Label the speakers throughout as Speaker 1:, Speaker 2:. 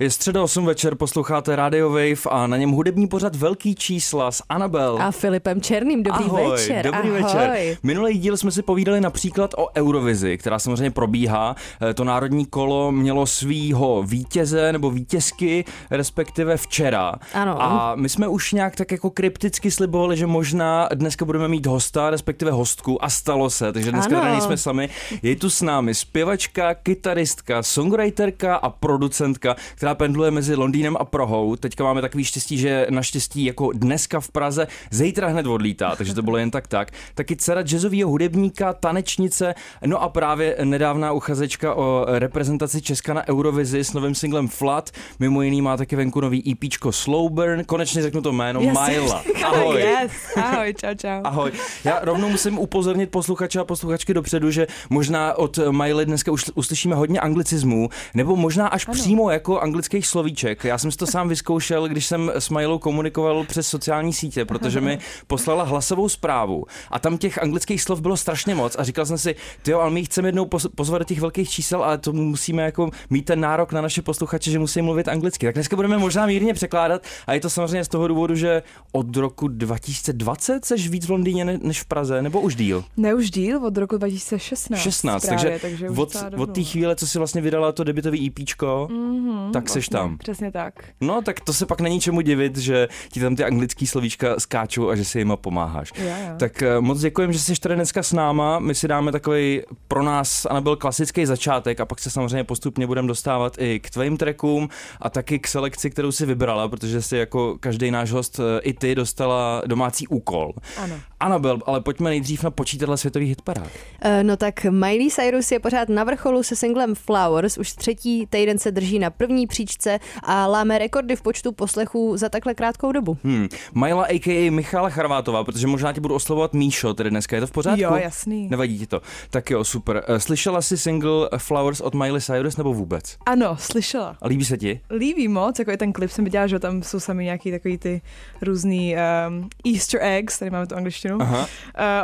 Speaker 1: Je středa 8 večer, posloucháte Radio Wave a na něm hudební pořad Velký čísla s Anabel.
Speaker 2: A Filipem Černým, dobrý
Speaker 1: Ahoj,
Speaker 2: večer.
Speaker 1: Dobrý
Speaker 2: Ahoj.
Speaker 1: večer. Minulý díl jsme si povídali například o Eurovizi, která samozřejmě probíhá. Eh, To národní kolo mělo svýho vítěze nebo vítězky, respektive včera.
Speaker 2: Ano.
Speaker 1: A my jsme už nějak tak jako krypticky slibovali, že možná dneska budeme mít hosta, respektive hostku a stalo se, takže dneska
Speaker 2: Ano.
Speaker 1: tady nejsme sami. Je tu s námi zpěvačka, kytaristka, songwriterka a producentka, která pendluje mezi Londýnem a Prahou. Teďka máme takový štěstí, že naštěstí jako dneska v Praze, zítra hned odlítá, takže to bylo jen tak tak. Taky dcera jazzového hudebníka, tanečnice, no a právě nedávná uchazečka o reprezentaci Česka na Eurovizi s novým singlem Flat. Mimo jiný má taky venku nový EPčko Slowburn, konečně řeknu to jméno,
Speaker 2: Yes.
Speaker 1: Myla. Ahoj.
Speaker 3: Yes, ahoj, čau, čau.
Speaker 1: Ahoj. Já rovnou musím upozornit posluchače a posluchačky dopředu, že možná od Miley dneska už uslyšíme hodně anglicismů, nebo možná až ano. přímo jako anglických slovíček. Já jsem si to sám vyzkoušel, když jsem s Milou komunikoval přes sociální sítě, protože mi poslala hlasovou zprávu a tam těch anglických slov bylo strašně moc a říkal jsem si, ty ale my chceme jednou poz- pozvat do těch velkých čísel, ale to musíme jako mít ten nárok na naše posluchače, že musí mluvit anglicky. Tak dneska budeme možná mírně překládat a je to samozřejmě z toho důvodu, že od roku 2020 seš víc v Londýně ne- než v Praze, nebo už díl?
Speaker 3: Ne už díl od roku 2016.
Speaker 1: 16,
Speaker 3: právě,
Speaker 1: takže,
Speaker 3: takže
Speaker 1: od, od té chvíle, co si vlastně vydala to debitový EPčko,
Speaker 3: Mhm,
Speaker 1: tak seš tam.
Speaker 3: Přesně tak.
Speaker 1: No, tak to se pak není čemu divit, že ti tam ty anglický slovíčka skáčou a že si jima pomáháš.
Speaker 3: Jo, jo.
Speaker 1: Tak eh, moc děkujem, že jsi tady dneska s náma. My si dáme takový pro nás, a byl klasický začátek a pak se samozřejmě postupně budeme dostávat i k tvým trackům a taky k selekci, kterou si vybrala, protože si jako každý náš host eh, i ty dostala domácí úkol.
Speaker 3: Ano.
Speaker 1: Anabel, ale pojďme nejdřív na počítadle světových hitparád.
Speaker 2: Eh, No tak Miley Cyrus je pořád na vrcholu se singlem Flowers, už třetí týden se drží na první příčce a láme rekordy v počtu poslechů za takhle krátkou dobu.
Speaker 1: Hmm. Majla a.k.a. Michála Charvátová, protože možná tě budu oslovovat Míšo, tedy dneska je to v pořádku?
Speaker 3: Jo, jasný.
Speaker 1: Nevadí ti to. Tak jo, super. Eh, Slyšela jsi single Flowers od Miley Cyrus nebo vůbec?
Speaker 3: Ano, slyšela.
Speaker 1: A líbí se ti?
Speaker 3: Líbí moc, jako i ten klip jsem viděla, že tam jsou sami nějaký takový ty různý um, easter eggs, tady máme tu angličtinu,
Speaker 1: Aha.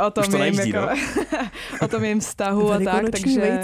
Speaker 3: uh, o tom
Speaker 1: Už to nejízdí, no.
Speaker 3: jako, o tom jejím vztahu a tak, takže...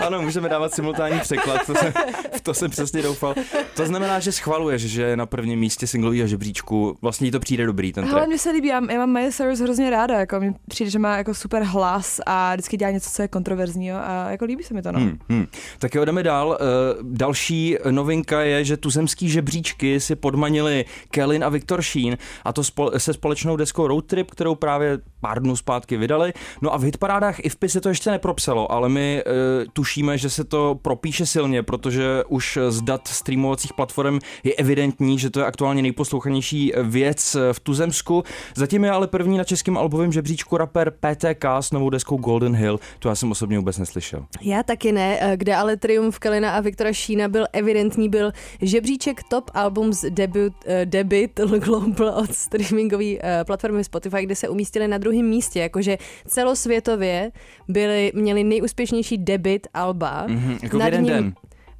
Speaker 1: ano, můžeme dávat simultánní překlad, to jsem, v to jsem přesně doufal. To znamená, že schvaluješ, že je na prvním místě singlového žebříčku. Vlastně jí to přijde dobrý, ten track.
Speaker 3: mně se líbí, já, já mám Miley Cyrus hrozně ráda, jako mi přijde, že má jako super hlas a vždycky dělá něco, co je kontroverzního a jako líbí se mi to, no.
Speaker 1: Hmm, hmm. Tak jo, jdeme dál. Eh, Další novinka je, že tuzemský žebříčky si podmanili Kellyn a Viktor Sheen a to se společnou deskou Road Trip, kterou právě pár dnů zpátky vydali. No a v hitparádách i v se to ještě nepropsalo, ale my e, tušíme, že se to propíše silně, protože už z dat streamovacích platform je evidentní, že to je aktuálně nejposlouchanější věc v tuzemsku. Zatím je ale první na českém albovém žebříčku rapper PTK s novou deskou Golden Hill. To já jsem osobně vůbec neslyšel.
Speaker 2: Já taky ne, eh, kde ale triumf Kalina a Viktora Šína byl evidentní, byl žebříček Top Albums debut, eh, debit Global od streamingové eh, platformy Spotify, kde se umístili na druhém místě, jakože celosvětově byli, měli nejúspěšnější debit alba.
Speaker 1: Mhm, jako
Speaker 2: Nad
Speaker 1: jeden
Speaker 2: ním,
Speaker 1: den.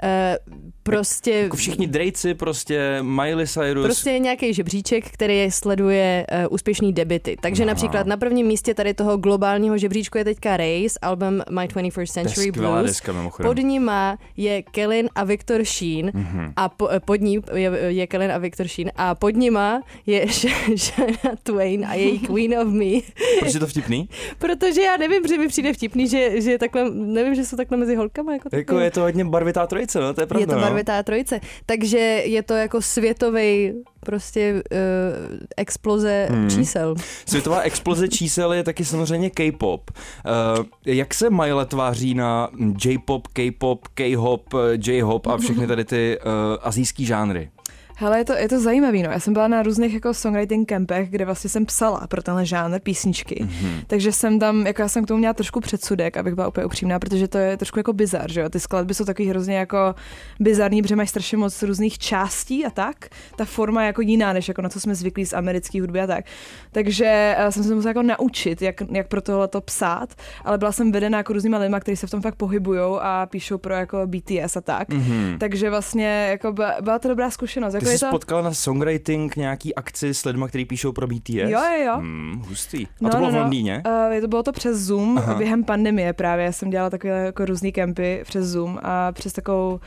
Speaker 2: Eh, prostě...
Speaker 1: Jako všichni Drejci, prostě Miley Cyrus.
Speaker 2: Prostě je nějaký žebříček, který sleduje uh, úspěšný debity. Takže
Speaker 1: Aha.
Speaker 2: například na prvním místě tady toho globálního žebříčku je teďka Ray s album My 21st
Speaker 1: to je
Speaker 2: Century Blues.
Speaker 1: deska mimochodem.
Speaker 2: Pod nima je Kellen a Viktor Sheen
Speaker 1: Mhm.
Speaker 2: a po, eh, pod ní je, je Kellen a Viktor Sheen a pod nima je Shania Twain a její Queen of Me.
Speaker 1: Proč je to vtipný?
Speaker 2: Protože já nevím, že mi přijde vtipný, že, že je takhle, nevím, že jsou takhle mezi holkama. Jako,
Speaker 1: Jako je to hodně barvitá trojice, no, to je pravda.
Speaker 2: je to
Speaker 1: no.
Speaker 2: barvitá trojice. Takže je to jako světový prostě uh, exploze
Speaker 1: Hmm.
Speaker 2: čísel.
Speaker 1: Světová exploze čísel je taky samozřejmě K-pop. Uh, jak se Miley tváří na J-pop, K-pop, K-hop, eh, J-hop a všechny tady ty uh, azijský žánry?
Speaker 3: Hele, je to, je to zajímavý, no. Já jsem byla na různých jako songwriting campech, kde vlastně jsem psala pro tenhle žánr písničky. Mm-hmm. Takže jsem tam, jako já jsem k tomu měla trošku předsudek, abych byla úplně upřímná, protože to je trošku jako bizar, že jo. Ty skladby jsou takový hrozně jako bizarní, protože mají strašně moc různých částí a tak. Ta forma je jako jiná, než jako na co jsme zvyklí z americké hudby a tak. Takže uh, jsem se musela jako naučit, jak, jak pro tohle to psát, ale byla jsem vedena jako různýma lidma, kteří se v tom fakt pohybují a píšou pro jako BTS a tak. Mm-hmm. Takže vlastně jako byla, byla to dobrá zkušenost. Jako
Speaker 1: Ty jsi
Speaker 3: to...
Speaker 1: potkala na songwriting nějaký akci s lidmi, kteří píšou pro BTS?
Speaker 3: Jo, jo, jo.
Speaker 1: Hmm, hustý. A no, to bylo no, v Londýně?
Speaker 3: Uh, to bylo to přes Zoom Aha. během pandemie právě. Já jsem dělala takové jako různý kempy přes Zoom a přes takovou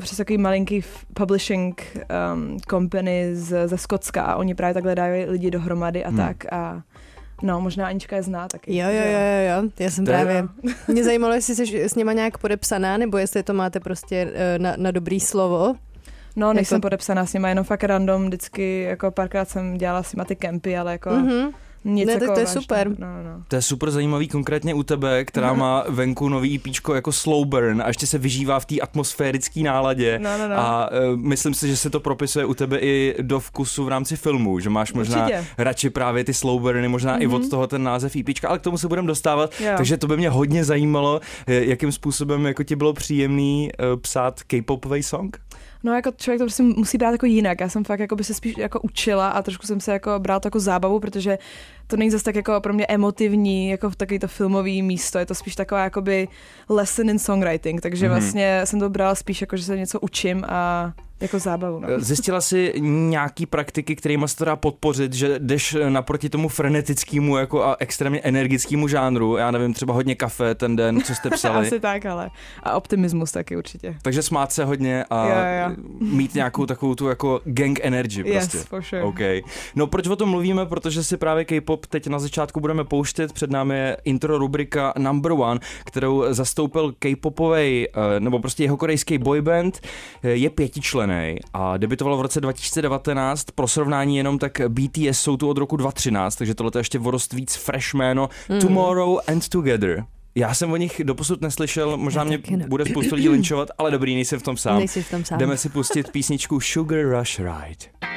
Speaker 3: přes takový malinký publishing um, company z, ze Skotska a oni právě takhle dávají lidi dohromady a hmm. tak a No, možná Anička je zná taky.
Speaker 2: Jo, jo, jo, jo, já jsem to právě. Je... Mě zajímalo, jestli jsi s nima nějak podepsaná, nebo jestli to máte prostě eh, na, na dobrý slovo.
Speaker 3: No, nejsem jako... podepsaná s nima, jenom fakt random, vždycky, jako párkrát jsem dělala s nima ty kempy, ale jako... Mm-hmm. Nic
Speaker 2: ne,
Speaker 3: tak
Speaker 2: to je vážný. super. No,
Speaker 1: no. To je super zajímavý konkrétně u tebe, která má venku nový píčko jako slow burn a ještě se vyžívá v té atmosférické náladě.
Speaker 3: No, no, no.
Speaker 1: A uh, myslím si, že se to propisuje u tebe i do vkusu v rámci filmu, že máš možná
Speaker 3: Určitě.
Speaker 1: radši právě ty slow burny, možná mm-hmm. i od mhm. toho ten název píčka, ale k tomu se budeme dostávat. Jo. Takže to by mě hodně zajímalo, jakým způsobem jako ti bylo příjemný uh, psát K-popový song.
Speaker 3: No jako člověk to prostě musí brát jako jinak. Já jsem fakt jako by se spíš jako učila a trošku jsem se jako brala to jako zábavu, protože to není zase tak jako pro mě emotivní, jako v takový to filmový místo, je to spíš taková jakoby lesson in songwriting, takže mm-hmm. vlastně jsem to brala spíš jako, že se něco učím a jako zábavu. No.
Speaker 1: Zjistila jsi nějaký praktiky, kterými se to dá podpořit, že jdeš naproti tomu frenetickému jako a extrémně energickému žánru, já nevím, třeba hodně kafe ten den, co jste psali.
Speaker 3: Asi tak, ale. A optimismus taky určitě.
Speaker 1: Takže smát se hodně a
Speaker 3: jo, jo.
Speaker 1: mít nějakou takovou tu jako gang energy prostě.
Speaker 3: Yes, for sure.
Speaker 1: Okay. No proč o tom mluvíme? Protože si právě K-pop teď na začátku budeme pouštět. Před námi je intro rubrika Number One, kterou zastoupil K-popový, eh, nebo prostě jeho korejský boyband. Je pětičlen člený a debutoval v roce 2019. Pro srovnání jenom tak BTS jsou tu od roku 2013, takže tohle je ještě vorost víc fresh jméno mm. Tomorrow and Together. Já jsem o nich doposud neslyšel, možná mě bude spoustu lidí linčovat, ale dobrý, nejsem v tom sám.
Speaker 2: Nejsi v tom sám.
Speaker 1: Jdeme si pustit písničku Sugar Rush Ride.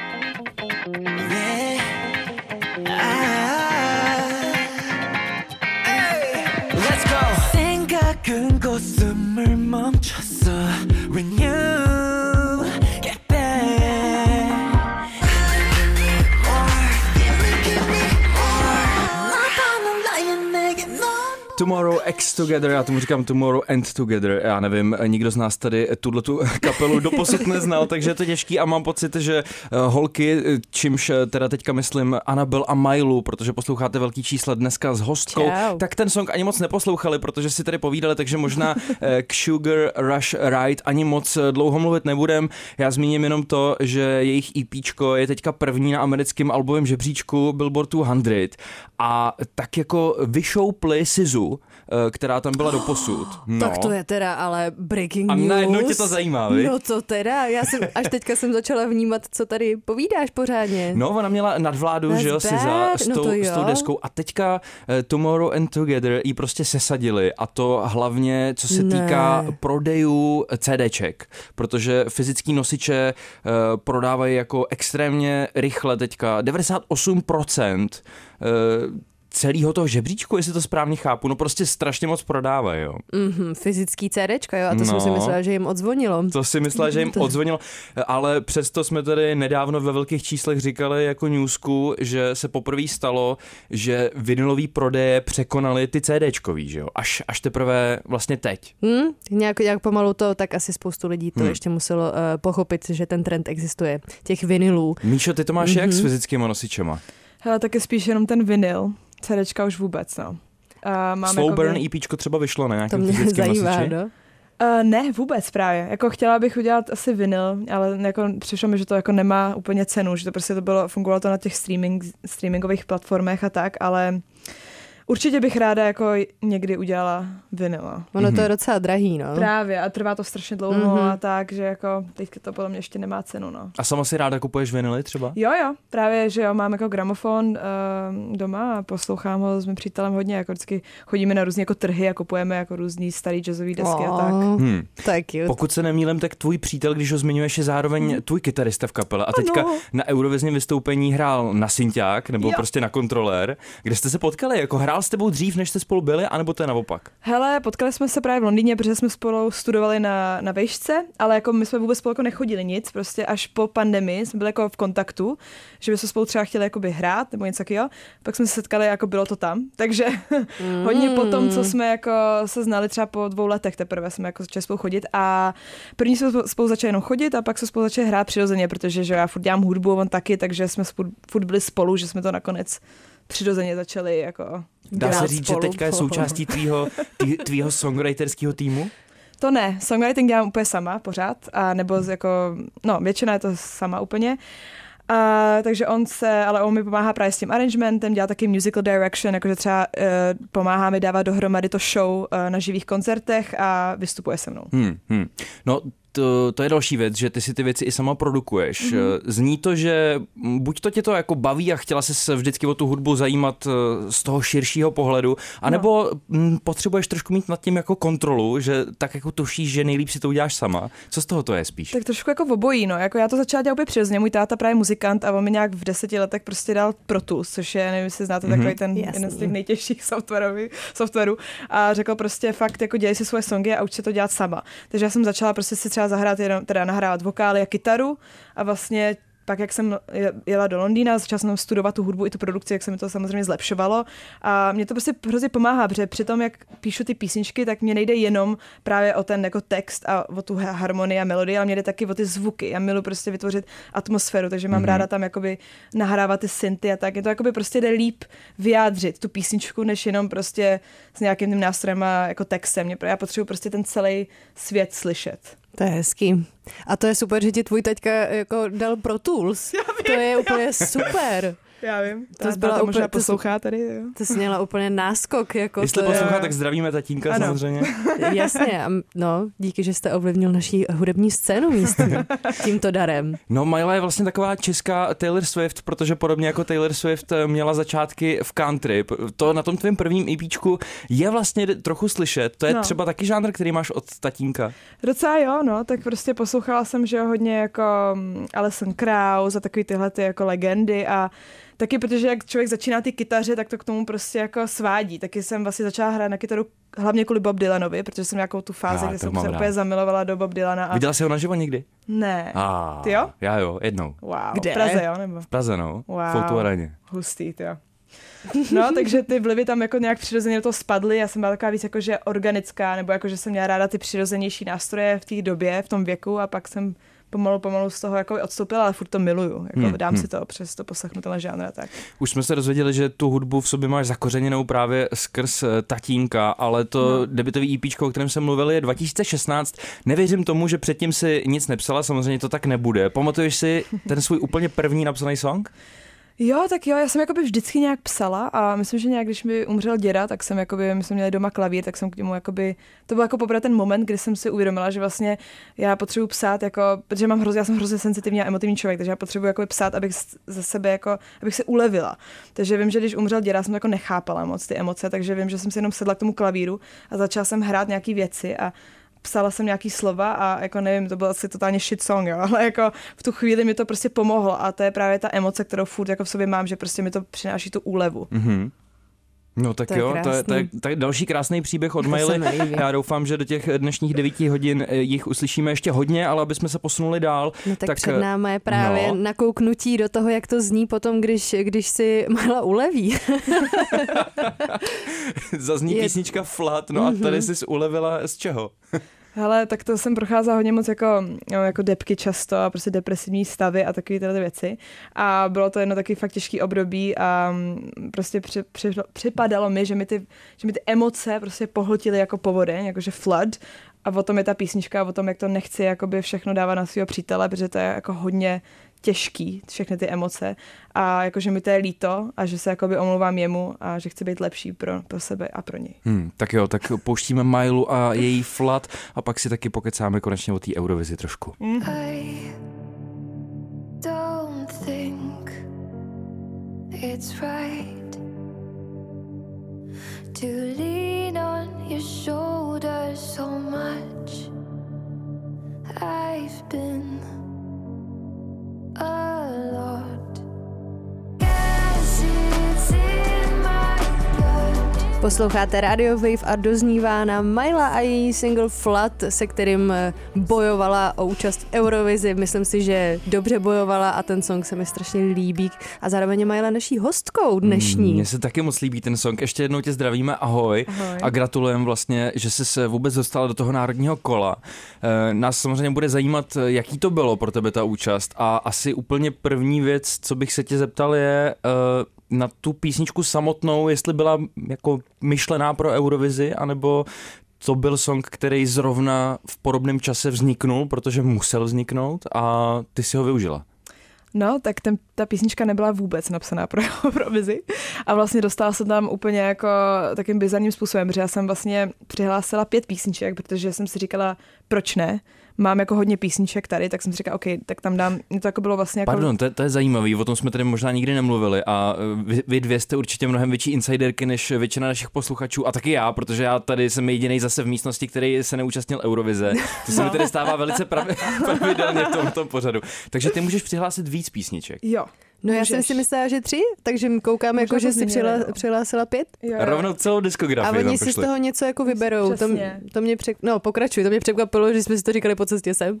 Speaker 1: X Together, já tomu říkám Tomorrow End Together, já nevím, nikdo z nás tady tuhle tu kapelu doposud neznal, takže je to těžký a mám pocit, že eh, holky, čímž eh, teda teďka myslím Anabel a Mailu, protože posloucháte velký čísla dneska s hostkou,
Speaker 2: Ciao.
Speaker 1: tak ten song ani moc neposlouchali, protože si tady povídali, takže možná eh, k Sugar Rush Ride ani moc dlouho mluvit nebudem. Já zmíním jenom to, že jejich EP je teďka první na americkém albovém žebříčku Billboard 200 a tak jako vyšoupli Sizu, která tam byla do posud.
Speaker 2: No. Tak to je teda ale breaking
Speaker 1: news.
Speaker 2: A
Speaker 1: najednou tě to zajímá, vi?
Speaker 2: No to teda, já jsem až teďka jsem začala vnímat, co tady povídáš pořádně.
Speaker 1: No, ona měla nadvládu, That's že jo, si za, s, no tou, no s tou deskou a teďka uh, Tomorrow and Together jí prostě sesadili a to hlavně, co se ne. týká prodejů CDček, protože fyzický nosiče uh, prodávají jako extrémně rychle teďka 98% uh, celého toho žebříčku, jestli to správně chápu, no prostě strašně moc prodávají, jo.
Speaker 2: Mm-hmm, fyzický CDčka, jo, a to no, jsem si myslela, že jim odzvonilo.
Speaker 1: To si myslela, že jim odzvonilo, ale přesto jsme tady nedávno ve velkých číslech říkali jako newsku, že se poprvé stalo, že vinylový prodeje překonaly ty CDčkový, že jo, až, až teprve vlastně teď.
Speaker 2: Hmm, nějak, nějak pomalu to, tak asi spoustu lidí to hmm. ještě muselo uh, pochopit, že ten trend existuje, těch vinylů.
Speaker 1: Míšo, ty to máš mm-hmm. jak s mhm. fyzickými nosičema?
Speaker 3: Hele, taky spíš jenom ten vinyl. CDčka už vůbec, no. Uh,
Speaker 1: mám Slow jakoby... Burn EPčko třeba vyšlo na nějakém
Speaker 2: To mě zajímá, no?
Speaker 3: Uh, ne, vůbec právě. Jako chtěla bych udělat asi vinyl, ale jako přišlo mi, že to jako nemá úplně cenu, že to prostě to bylo, fungovalo to na těch streaming, streamingových platformech a tak, ale Určitě bych ráda jako někdy udělala vinila.
Speaker 2: Ono mm-hmm. to je docela drahý, no.
Speaker 3: Právě a trvá to strašně dlouho mm-hmm. a tak, že jako teďka to podle mě ještě nemá cenu, no.
Speaker 1: A sama si ráda kupuješ vinily třeba?
Speaker 3: Jo, jo, právě, že jo, mám jako gramofon uh, doma a poslouchám ho s mým přítelem hodně, jako vždycky chodíme na různé jako trhy a kupujeme jako různý starý jazzový desky oh, a tak.
Speaker 2: Hmm. Tak cute.
Speaker 1: Pokud se nemýlím, tak tvůj přítel, když ho zmiňuješ, je zároveň hmm. tvůj kytarista v kapele a teďka ano. na Eurovizním vystoupení hrál na synťák nebo jo. prostě na kontrolér. Kde jste se potkali? Jako hrál s tebou dřív, než jste spolu byli, anebo to je naopak?
Speaker 3: Hele, potkali jsme se právě v Londýně, protože jsme spolu studovali na, na vejšce, ale jako my jsme vůbec spolu jako nechodili nic, prostě až po pandemii jsme byli jako v kontaktu, že by jsme spolu třeba chtěli jakoby hrát nebo něco takového. Pak jsme se setkali, jako bylo to tam. Takže mm. hodně po tom, co jsme jako se znali třeba po dvou letech, teprve jsme jako začali spolu chodit a první jsme spolu začali jenom chodit a pak jsme spolu začali hrát přirozeně, protože že já furt dělám hudbu, on taky, takže jsme furt byli spolu, že jsme to nakonec přirozeně začali jako
Speaker 1: Dá se říct, spolu. že teďka je součástí tvýho, tvý, tvýho songwriterského týmu?
Speaker 3: To ne, songwriting dělám úplně sama pořád, a nebo jako, no většina je to sama úplně. A, takže on se, ale on mi pomáhá právě s tím arrangementem, dělá taky musical direction, jakože třeba uh, pomáhá mi dávat dohromady to show uh, na živých koncertech a vystupuje se mnou.
Speaker 1: Hmm, hmm. No to, to je další věc, že ty si ty věci i sama produkuješ. Mm-hmm. Zní to, že buď to tě to jako baví a chtěla jsi se vždycky o tu hudbu zajímat eh, z toho širšího pohledu, anebo no. potřebuješ trošku mít nad tím jako kontrolu, že tak jako tušíš, že nejlíp si to uděláš sama. Co z toho to je spíš?
Speaker 3: Tak trošku jako v obojí, no. Jako já to začala dělat úplně přirozeně. Můj táta právě muzikant a on mi nějak v deseti letech prostě dal Pro Tools, což je, nevím, jestli znáte, mm-hmm. takový ten Jasný. jeden z těch nejtěžších softwarů. A řekl prostě fakt, jako dělej si svoje songy a uč se to dělat sama. Takže já jsem začala prostě si třeba zahrát jenom, teda nahrávat vokály a kytaru a vlastně pak, jak jsem jela do Londýna, začala jsem studovat tu hudbu i tu produkci, jak se mi to samozřejmě zlepšovalo. A mě to prostě hrozně pomáhá, protože při tom, jak píšu ty písničky, tak mě nejde jenom právě o ten jako text a o tu harmonii a melodii, ale mě jde taky o ty zvuky. Já milu prostě vytvořit atmosféru, takže mám mm-hmm. ráda tam jakoby nahrávat ty synty a tak. Je to jakoby prostě jde líp vyjádřit tu písničku, než jenom prostě s nějakým tím nástrojem a jako textem. Já potřebuji prostě ten celý svět slyšet.
Speaker 2: To je hezký. A to je super, že ti tvůj teďka jako dal Pro Tools. To je úplně super.
Speaker 3: Já vím. To jsi byla úplně, poslouchá tady. Jo.
Speaker 2: To jsi měla úplně náskok. Jako
Speaker 1: Jestli
Speaker 2: to,
Speaker 1: poslouchá, tak zdravíme tatínka ano. samozřejmě.
Speaker 2: Jasně, no, díky, že jste ovlivnil naší hudební scénu místo tímto darem.
Speaker 1: No, Myla je vlastně taková česká Taylor Swift, protože podobně jako Taylor Swift eh, měla začátky v country. To na tom tvém prvním EPčku je vlastně trochu slyšet. To je no. třeba taky žánr, který máš od tatínka.
Speaker 3: Docela jo, no, tak prostě poslouchala jsem, že hodně jako mm, Alison Krauss a takový tyhle ty jako legendy a Taky protože jak člověk začíná ty kytaře, tak to k tomu prostě jako svádí. Taky jsem vlastně začala hrát na kytaru hlavně kvůli Bob Dylanovi, protože jsem nějakou tu fázi, kde jsem se úplně zamilovala do Bob Dylana. A...
Speaker 1: Viděla jsi ho naživo někdy?
Speaker 3: Ne.
Speaker 1: A,
Speaker 3: Ty jo?
Speaker 1: Já jo, jednou.
Speaker 3: Wow. Kde? V Praze, jo? Nebo?
Speaker 1: V Praze, no. Wow. V.
Speaker 3: Hustý, jo. No, takže ty vlivy tam jako nějak přirozeně do toho spadly. Já jsem byla taková víc jakože organická, nebo jako, že jsem měla ráda ty přirozenější nástroje v té době, v tom věku a pak jsem pomalu, pomalu z toho jako odstoupila, ale furt to miluju. Jako hmm, dám hmm. si to, přes to poslechnu tenhle žánr tak.
Speaker 1: Už jsme se dozvěděli, že tu hudbu v sobě máš zakořeněnou právě skrz eh, tatínka, ale to no. debitový EP, o kterém jsem mluvil, je 2016. Nevěřím tomu, že předtím si nic nepsala, samozřejmě to tak nebude. Pamatuješ si ten svůj úplně první napsaný song?
Speaker 3: Jo, tak jo, já jsem jakoby vždycky nějak psala a myslím, že nějak, když mi umřel děda, tak jsem jakoby, my jsme měli doma klavír, tak jsem k němu jakoby, to byl jako poprvé ten moment, kdy jsem si uvědomila, že vlastně já potřebuji psát jako, protože mám hrozně, já jsem hrozně senzitivní a emotivní člověk, takže já potřebuji jakoby psát, abych ze sebe jako, abych se ulevila. Takže vím, že když umřel děda, jsem to jako nechápala moc ty emoce, takže vím, že jsem si jenom sedla k tomu klavíru a začala jsem hrát nějaké věci a psala jsem nějaký slova a jako nevím, to byl asi totálně shit song, jo, ale jako v tu chvíli mi to prostě pomohlo a to je právě ta emoce, kterou furt jako v sobě mám, že prostě mi to přináší tu úlevu.
Speaker 1: Mm-hmm. No tak to jo, to je, to, je, to je další krásný příběh od Miley. Já doufám, že do těch dnešních devíti hodin eh, jich uslyšíme ještě hodně, ale aby jsme se posunuli dál.
Speaker 2: No tak, tak před náma je právě no. nakouknutí do toho, jak to zní potom, když, když si Mila uleví.
Speaker 1: Zazní je... písnička Flat, no a tady mhm. jsi ulevila z čeho?
Speaker 3: Hele, tak to jsem procházela hodně moc jako, no, jako depky často a prostě depresivní stavy a takové tyhle věci. A bylo to jedno taky fakt těžký období a mm, prostě při, při, připadalo mi, že mi, ty, že mi ty emoce prostě pohltily jako povodeň, jakože flood a o tom je ta písnička, o tom, jak to nechci jakoby všechno dávat na svého přítele, protože to je jako hodně těžký, všechny ty emoce a jakože mi to je líto a že se jakoby omlouvám jemu a že chci být lepší pro, pro sebe a pro něj.
Speaker 1: Hmm, tak jo, tak pouštíme Mailu a její flat a pak si taky pokecáme konečně o té Eurovizi trošku.
Speaker 4: Mm. I don't think it's right to lean on your shoulders so much. I've been a lot.
Speaker 2: Posloucháte Radio Wave a doznívá nám Myla a její single Flood, se kterým eh, bojovala o účast v Eurovizi. Myslím si, že dobře bojovala a ten song se mi strašně líbí. A zároveň je Myla naší hostkou dnešní.
Speaker 1: Mně se taky moc líbí ten song. Ještě jednou tě zdravíme, ahoj.
Speaker 3: Ahoj.
Speaker 1: A gratulujeme vlastně, že jsi se vůbec dostala do toho národního kola. Eh, Nás samozřejmě bude zajímat, jaký to bylo pro tebe ta účast. A asi úplně první věc, co bych se tě zeptal, je eh, na tu písničku samotnou, jestli byla jako myšlená pro Eurovizi, anebo to byl song, který zrovna v podobném čase vzniknul, protože musel vzniknout a ty si ho využila.
Speaker 3: No, tak ten, ta písnička nebyla vůbec napsaná pro Eurovizi a vlastně dostala se tam úplně jako takým bizarním způsobem, protože já jsem vlastně přihlásila pět písniček, protože jsem si říkala, proč ne, mám jako hodně písniček tady, tak jsem si říkala, OK, tak tam dám, mě to jako bylo vlastně jako...
Speaker 1: Pardon, to, je- to je zajímavý, o tom jsme tady možná nikdy nemluvili a eh, vy, vy dvě jste určitě mnohem větší insiderky než většina našich posluchačů a taky já, protože já tady jsem jediný zase v místnosti, který se neúčastnil Eurovize. To se mi tedy stává velice pravi, pravidelně v tomto pořadu. Takže ty můžeš přihlásit víc písniček.
Speaker 3: Jo.
Speaker 2: No já jsem
Speaker 3: Můžeš.
Speaker 2: si myslela, že tři, takže koukám, jako,
Speaker 3: to
Speaker 2: že si přihla,
Speaker 3: no.
Speaker 2: přihlásila pět.
Speaker 3: jo, jo.
Speaker 1: Rovnou celou
Speaker 2: A
Speaker 1: diskografii tam
Speaker 2: oni si z toho něco jako vyberou. To,
Speaker 3: Přesně.
Speaker 2: to mě přek... No, pokračuj, to mě překvapilo, že jsme si to říkali po cestě sem.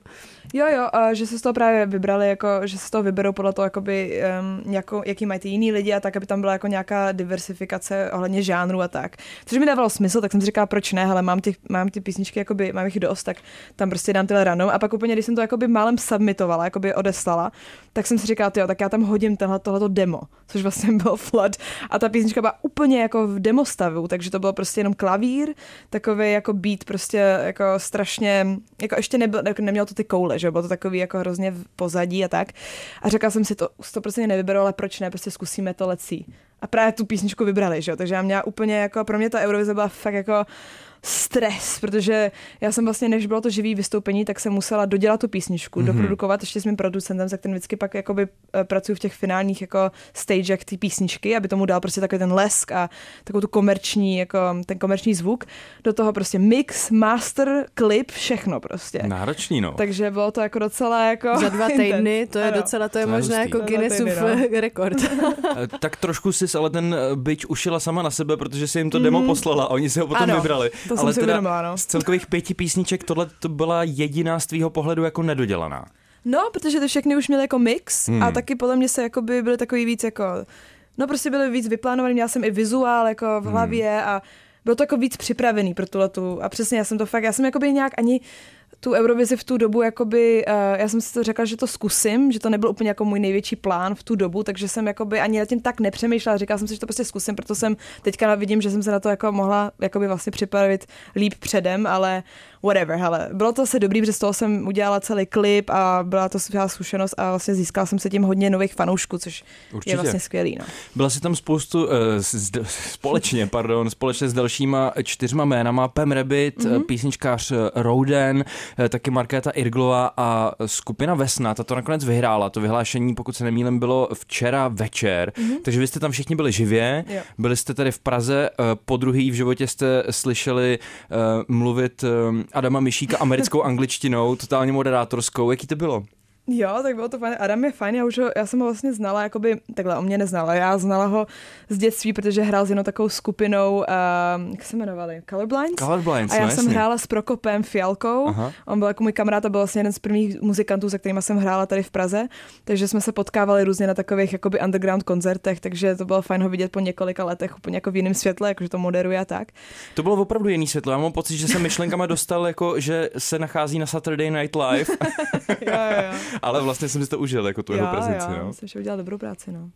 Speaker 3: Jo, jo, a že se z toho právě vybrali, jako, že se z toho vyberou podle toho, jakoby, um, jako, jaký mají ty jiný lidi a tak, aby tam byla jako nějaká diversifikace ohledně žánru a tak. Což mi dávalo smysl, tak jsem si říkala, proč ne, ale mám ty, mám ty písničky, jakoby, mám jich dost, tak tam prostě dám tyhle random. A pak úplně, když jsem to jakoby málem submitovala, jakoby odeslala, tak jsem si říkala, jo, tak já tam hodím tenhle, tohleto demo, což vlastně bylo Flood. A ta písnička byla úplně jako v demo stavu, takže to bylo prostě jenom klavír, takový jako beat prostě jako strašně, jako ještě nebyl, jako nemělo to ty koule, že bylo to takový jako hrozně v pozadí a tak. A řekla jsem si to, to prostě nevyberu, ale proč ne, prostě zkusíme to lecí. A právě tu písničku vybrali, že jo, takže já měla úplně jako, pro mě ta Eurovize byla fakt jako stres, protože já jsem vlastně, než bylo to živý vystoupení, tak jsem musela dodělat tu písničku, mm-hmm. doprodukovat ještě s mým producentem, se kterým vždycky pak jakoby eh, pracuji v těch finálních jako stagech té písničky, aby tomu dal prostě takový ten lesk a takovou tu komerční, jako ten komerční zvuk. Do toho prostě mix, master, klip, všechno prostě.
Speaker 1: Náročný, no.
Speaker 3: Takže bylo to jako docela jako...
Speaker 2: Za dva týdny, to je
Speaker 3: Ano.
Speaker 2: docela, to je možná jako
Speaker 3: Za
Speaker 2: Guinnessův
Speaker 3: týdny,
Speaker 2: rekord.
Speaker 1: Eh, tak trošku si ale ten eh, byč ušila sama na sebe, protože si jim to demo poslala a oni si ho potom
Speaker 2: Ano,
Speaker 1: vybrali.
Speaker 3: To jsem
Speaker 1: ale
Speaker 3: si uvědomila, no.
Speaker 1: z celkových pěti písniček tohle to byla jediná z tvýho pohledu jako nedodělaná.
Speaker 3: No, protože ty všechny už měly jako mix
Speaker 1: Hmm.
Speaker 3: a taky podle mě se jakoby byly takový víc jako, no prostě byly víc vyplánovaný, měla jsem i vizuál jako v hlavě a bylo to jako víc připravený pro tuhletu a přesně já jsem to fakt, já jsem jakoby nějak ani tu Eurovizi v tu dobu, jakoby, uh, já jsem si to řekla, že to zkusím, že to nebyl úplně jako můj největší plán v tu dobu, takže jsem jakoby ani nad tím tak nepřemýšlela, říkala jsem si, že to prostě zkusím, proto jsem teďka vidím, že jsem se na to jako mohla jakoby vlastně připravit líp předem, ale whatever, hele, bylo to asi dobrý, protože z toho jsem udělala celý klip a byla to skvělá zkušenost a vlastně získala jsem se tím hodně nových fanoušků, což
Speaker 1: Určitě.
Speaker 3: je vlastně skvělý, no.
Speaker 1: Byla si tam spoustu, uh, s, společně, pardon, společně s dalšíma čtyřma jménama, Pam Rabbit, mm-hmm. písničkář eh, Roden, eh, taky Markéta Irglová a skupina Vesna, ta to nakonec vyhrála. To vyhlášení, pokud se nemýlím, bylo včera večer, mm-hmm. takže vy jste tam všichni byli živě,
Speaker 3: Jo.
Speaker 1: byli jste tady v Praze, eh, po druhý v životě jste slyšeli mluvit Adama Mišíka americkou angličtinou, totálně moderátorskou. Jaký to bylo?
Speaker 3: Jo, tak bylo to fajn. Adam je fajn, já, už ho, já jsem ho vlastně znala, jakoby, takhle, on mě neznala, já znala ho z dětství, protože hrál s jednou takovou skupinou, uh, jak se jmenovali, Colorblind?
Speaker 1: Colorblind,
Speaker 3: A já
Speaker 1: no,
Speaker 3: jsem
Speaker 1: jasně.
Speaker 3: hrála s Prokopem Fialkou,
Speaker 1: Aha.
Speaker 3: on byl jako můj kamarád a byl vlastně jeden z prvních muzikantů, se kterými jsem hrála tady v Praze, takže jsme se potkávali různě na takových jakoby underground koncertech, takže to bylo fajn ho vidět po několika letech úplně jako v jiném světle, jakože to moderuje a tak.
Speaker 1: To bylo opravdu jiný světlo. Já mám pocit, že jsem myšlenkama dostal, jako, že se nachází na Saturday Night Live.
Speaker 3: jo, jo.
Speaker 1: Ale vlastně jsem si to užil, jako tu jeho prezenci.
Speaker 3: já,
Speaker 1: no.
Speaker 3: myslím, že udělal dobrou práci, no.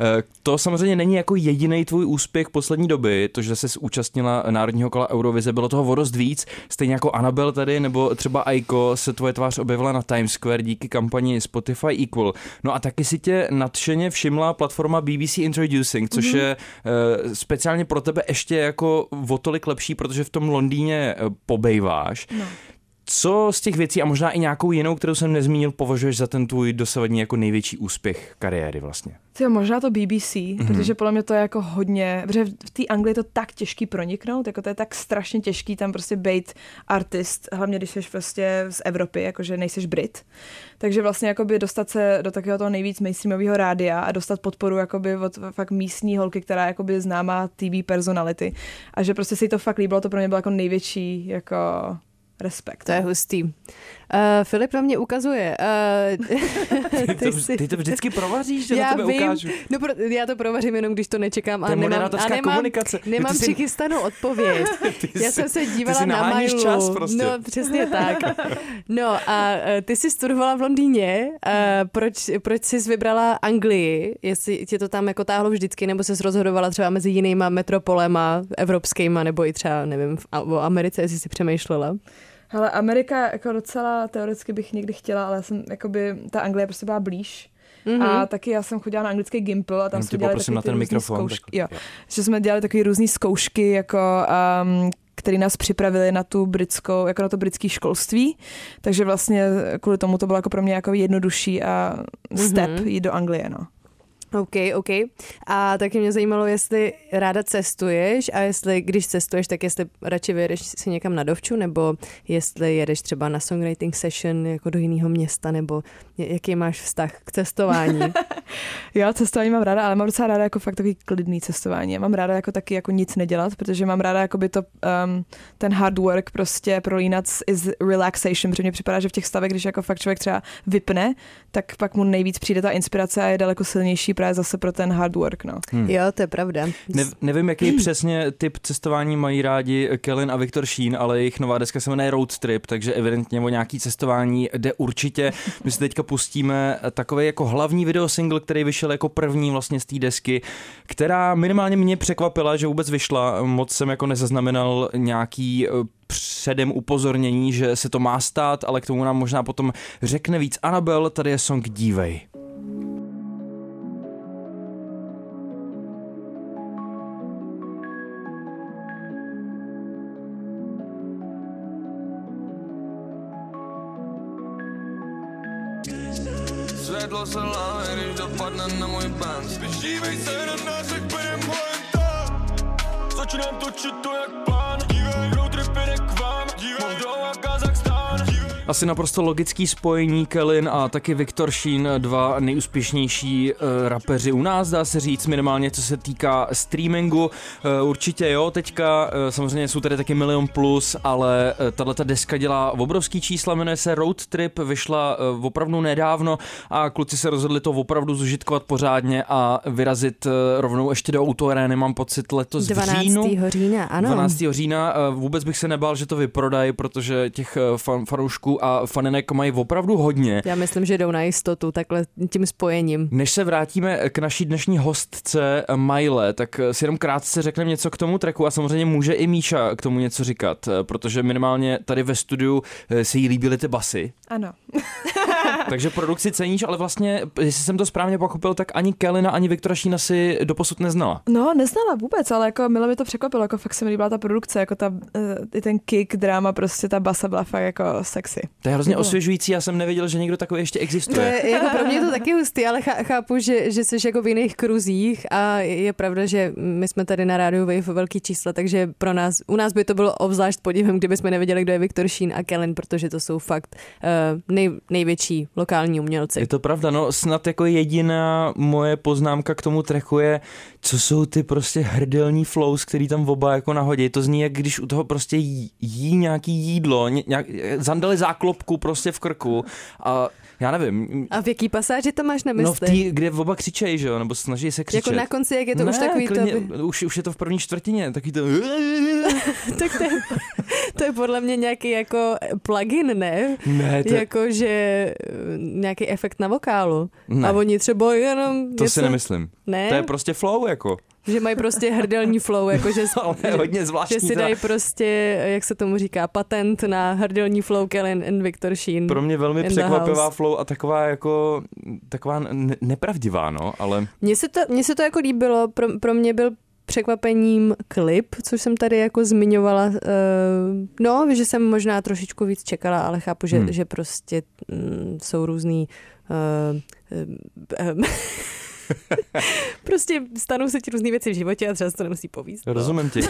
Speaker 1: Eh, To samozřejmě není jako jediný tvůj úspěch poslední doby, to, že jsi účastnila Národního kola Eurovize, bylo toho o dost víc, stejně jako Anabel tady, nebo třeba Aiko se tvoje tvář objevila na Times Square díky kampani Spotify Equal. No a taky si tě nadšeně všimla platforma BBC Introducing, což je eh, speciálně pro tebe ještě jako o tolik lepší, protože v tom Londýně eh, pobejváš.
Speaker 3: no.
Speaker 1: Co z těch věcí a možná i nějakou jinou, kterou jsem nezmínil, považuješ za ten tvůj dosavadní jako největší úspěch kariéry vlastně?
Speaker 3: Tyjo, možná to BBC,
Speaker 1: Mhm.
Speaker 3: mm-hmm. protože podle mě to je jako hodně, protože v té Anglii je to tak těžký proniknout, jako to je tak strašně těžký tam prostě být artist, hlavně když jsi prostě z Evropy, jakože nejseš Brit. Takže vlastně jakoby dostat se do takového toho nejvíc mainstreamového rádia a dostat podporu jakoby od fakt místní holky, která jakoby známá TV personality. A že prostě si to fakt líbilo, to pro mě bylo jako největší jako respekt.
Speaker 2: To je hustý. Uh, Filip na mě ukazuje. Uh,
Speaker 1: Ty, to, ty to vždycky provaříš, že na
Speaker 2: já
Speaker 1: tebe
Speaker 2: vím,
Speaker 1: ukážu.
Speaker 2: no, pro, já to provařím jenom, když to nečekám.
Speaker 1: To
Speaker 2: A
Speaker 1: je
Speaker 2: nemám, a nemám,
Speaker 1: komunikace. Ty
Speaker 2: Nemám
Speaker 1: si-
Speaker 2: přichystanou odpověď.
Speaker 1: Ty
Speaker 2: já jsem se dívala na mailu.
Speaker 1: čas prostě.
Speaker 2: No, přesně tak. No a eh, ty jsi studovala v Londýně. Eh, proč, proč jsi vybrala Anglii? Jestli tě to tam jako táhlo vždycky, nebo jsi rozhodovala třeba mezi jinýma metropolema evropskýma, nebo i třeba, nevím, v- o Americe, jestli si přemýšlela?
Speaker 3: Hele, Amerika jako docela teoreticky bych někdy chtěla, ale já jsem, jakoby, ta Anglie prostě byla blíž. Mm-hmm. A taky já jsem chodila na anglický Gimple a tam jsme dělali takový
Speaker 1: na ten mikrofon,
Speaker 3: Zkoušky,
Speaker 1: tak-
Speaker 3: jo.
Speaker 1: jo.
Speaker 3: Že jsme dělali takové různé zkoušky, jako, um, které nás připravili na tu britskou, jako na to britské školství. Takže vlastně kvůli tomu to bylo jako pro mě jako jednodušší a step mm-hmm. jít do Anglie, no.
Speaker 2: OK, OK. A taky mě zajímalo, jestli ráda cestuješ a jestli, když cestuješ, tak jestli radši vyjedeš si někam na dovču, nebo jestli jedeš třeba na songwriting session jako do jiného města, nebo jaký máš vztah k cestování.
Speaker 3: Já cestování mám ráda, ale mám docela ráda jako fakt takový klidný cestování. Já mám ráda jako taky jako nic nedělat, protože mám ráda jako by to um, ten hard work prostě prolínat s is relaxation, protože mně připadá, že v těch stavech, když jako fakt člověk třeba vypne, tak pak mu nejvíc přijde ta inspirace a je daleko silnější právě zase pro ten hard work, no.
Speaker 2: jo, to je pravda.
Speaker 1: Ne, nevím, jaký přesně typ cestování mají rádi Kellen a Viktor Sheen, ale jejich nová deska se jmenuje Road Trip, takže evidentně o nějaký cestování jde určitě. My si teďka pustíme takový jako hlavní videosingle, který vyšel jako první vlastně z té desky, která minimálně mě překvapila, že vůbec vyšla. Moc jsem jako nezaznamenal nějaký eh, předem upozornění, že se to má stát, ale k tomu nám možná potom řekne víc Anabel, tady je song Dívej.
Speaker 5: Když dopadne na můj Benz
Speaker 1: Asi naprosto logický spojení Kellen a taky Viktor Sheen, dva nejúspěšnější uh, rapeři u nás, dá se říct, minimálně co se týká streamingu. Uh, určitě jo, teďka uh, samozřejmě jsou tady taky Milion Plus, ale uh, tahle deska dělá obrovský čísla, jmenuje se Road Trip, vyšla uh, opravdu nedávno a kluci se rozhodli to opravdu zužitkovat pořádně a vyrazit uh, rovnou ještě do autoarény, mám pocit letos v
Speaker 2: 12.
Speaker 1: říjnu.
Speaker 2: října, ano.
Speaker 1: 12. října. eh, Vůbec bych se nebál, že to vyprodají, protože těch eh, fan, fanoušků a faninek mají opravdu hodně.
Speaker 2: Já myslím, že jdou na jistotu takhle tím spojením.
Speaker 1: Než se vrátíme k naší dnešní hostce Majle, tak si jenom krátce řekneme něco k tomu tracku a samozřejmě může i Míša k tomu něco říkat, protože minimálně tady ve studiu se jí líbily ty basy.
Speaker 3: Ano.
Speaker 1: Takže produkci ceníš, ale vlastně, jestli jsem to správně pochopil, tak ani Kelina, ani Viktora Šína si doposud neznala.
Speaker 3: No, neznala vůbec, ale jako mile mi to překvapilo, jako fakt se mi líbila ta produkce, jako ta, eh, i ten kick, drama, prostě ta basa byla fakt jako sexy.
Speaker 1: To je hrozně
Speaker 2: Bylo.
Speaker 1: osvěžující, já jsem nevěděl, že někdo takový ještě
Speaker 2: To
Speaker 1: existuje.
Speaker 2: je, jako pro mě je to taky hustý, ale chá- chápu, že, že jsi jako v jiných kruzích a je pravda, že my jsme tady na rádiu Wave velký čísla, takže pro nás, u nás by to bylo obzvlášť podívem, kdyby jsme nevěděli, kdo je Viktor Sheen a Kellen, protože to jsou fakt uh, nej, největší lokální umělci.
Speaker 1: Je to pravda, no snad jako jediná moje poznámka k tomu tracku je, co jsou ty prostě hrdelní flows, který tam oba jako nahodí. To zní, jak když u toho prostě jí, jí nějaký jídlo, ně, nějak, zandali záklopku prostě v krku a já nevím.
Speaker 2: A v jaký pasáži to máš na mysli?
Speaker 1: No v té, kde oba křičejí, že jo, nebo snaží se křičet.
Speaker 2: jako na konci, jak je to
Speaker 1: ne,
Speaker 2: už takový
Speaker 1: klidně,
Speaker 2: to...
Speaker 1: Už, už je to v první čtvrtině, taky to...
Speaker 2: tak to je, to je podle mě nějaký jako plugin, ne?
Speaker 1: Ne, to,
Speaker 2: Jako, že nějaký efekt na vokálu.
Speaker 1: Ne.
Speaker 2: A oni třeba jenom
Speaker 1: To
Speaker 2: něco,
Speaker 1: si nemyslím.
Speaker 2: Ne?
Speaker 1: To je prostě flow, jako.
Speaker 2: Že mají prostě hrdelní flow, jako že, že,
Speaker 1: hodně
Speaker 2: že
Speaker 1: zvláštní.
Speaker 2: si
Speaker 1: teda.
Speaker 2: dají prostě, jak se tomu říká, patent na hrdelní flow Kellen and Victor Sheen.
Speaker 1: Pro mě velmi překvapivá flow a taková jako, taková ne- nepravdivá, no, ale
Speaker 2: Mně se to, mně se to jako líbilo, pro, pro mě byl překvapením klip, což jsem tady jako zmiňovala. Uh, no, že jsem možná trošičku víc čekala, ale chápu, že,
Speaker 1: Hmm.
Speaker 2: že prostě mm, jsou různý uh, prostě stanou se ti různé věci v životě a třeba se to nemusí povíst. no.
Speaker 1: rozumím ti.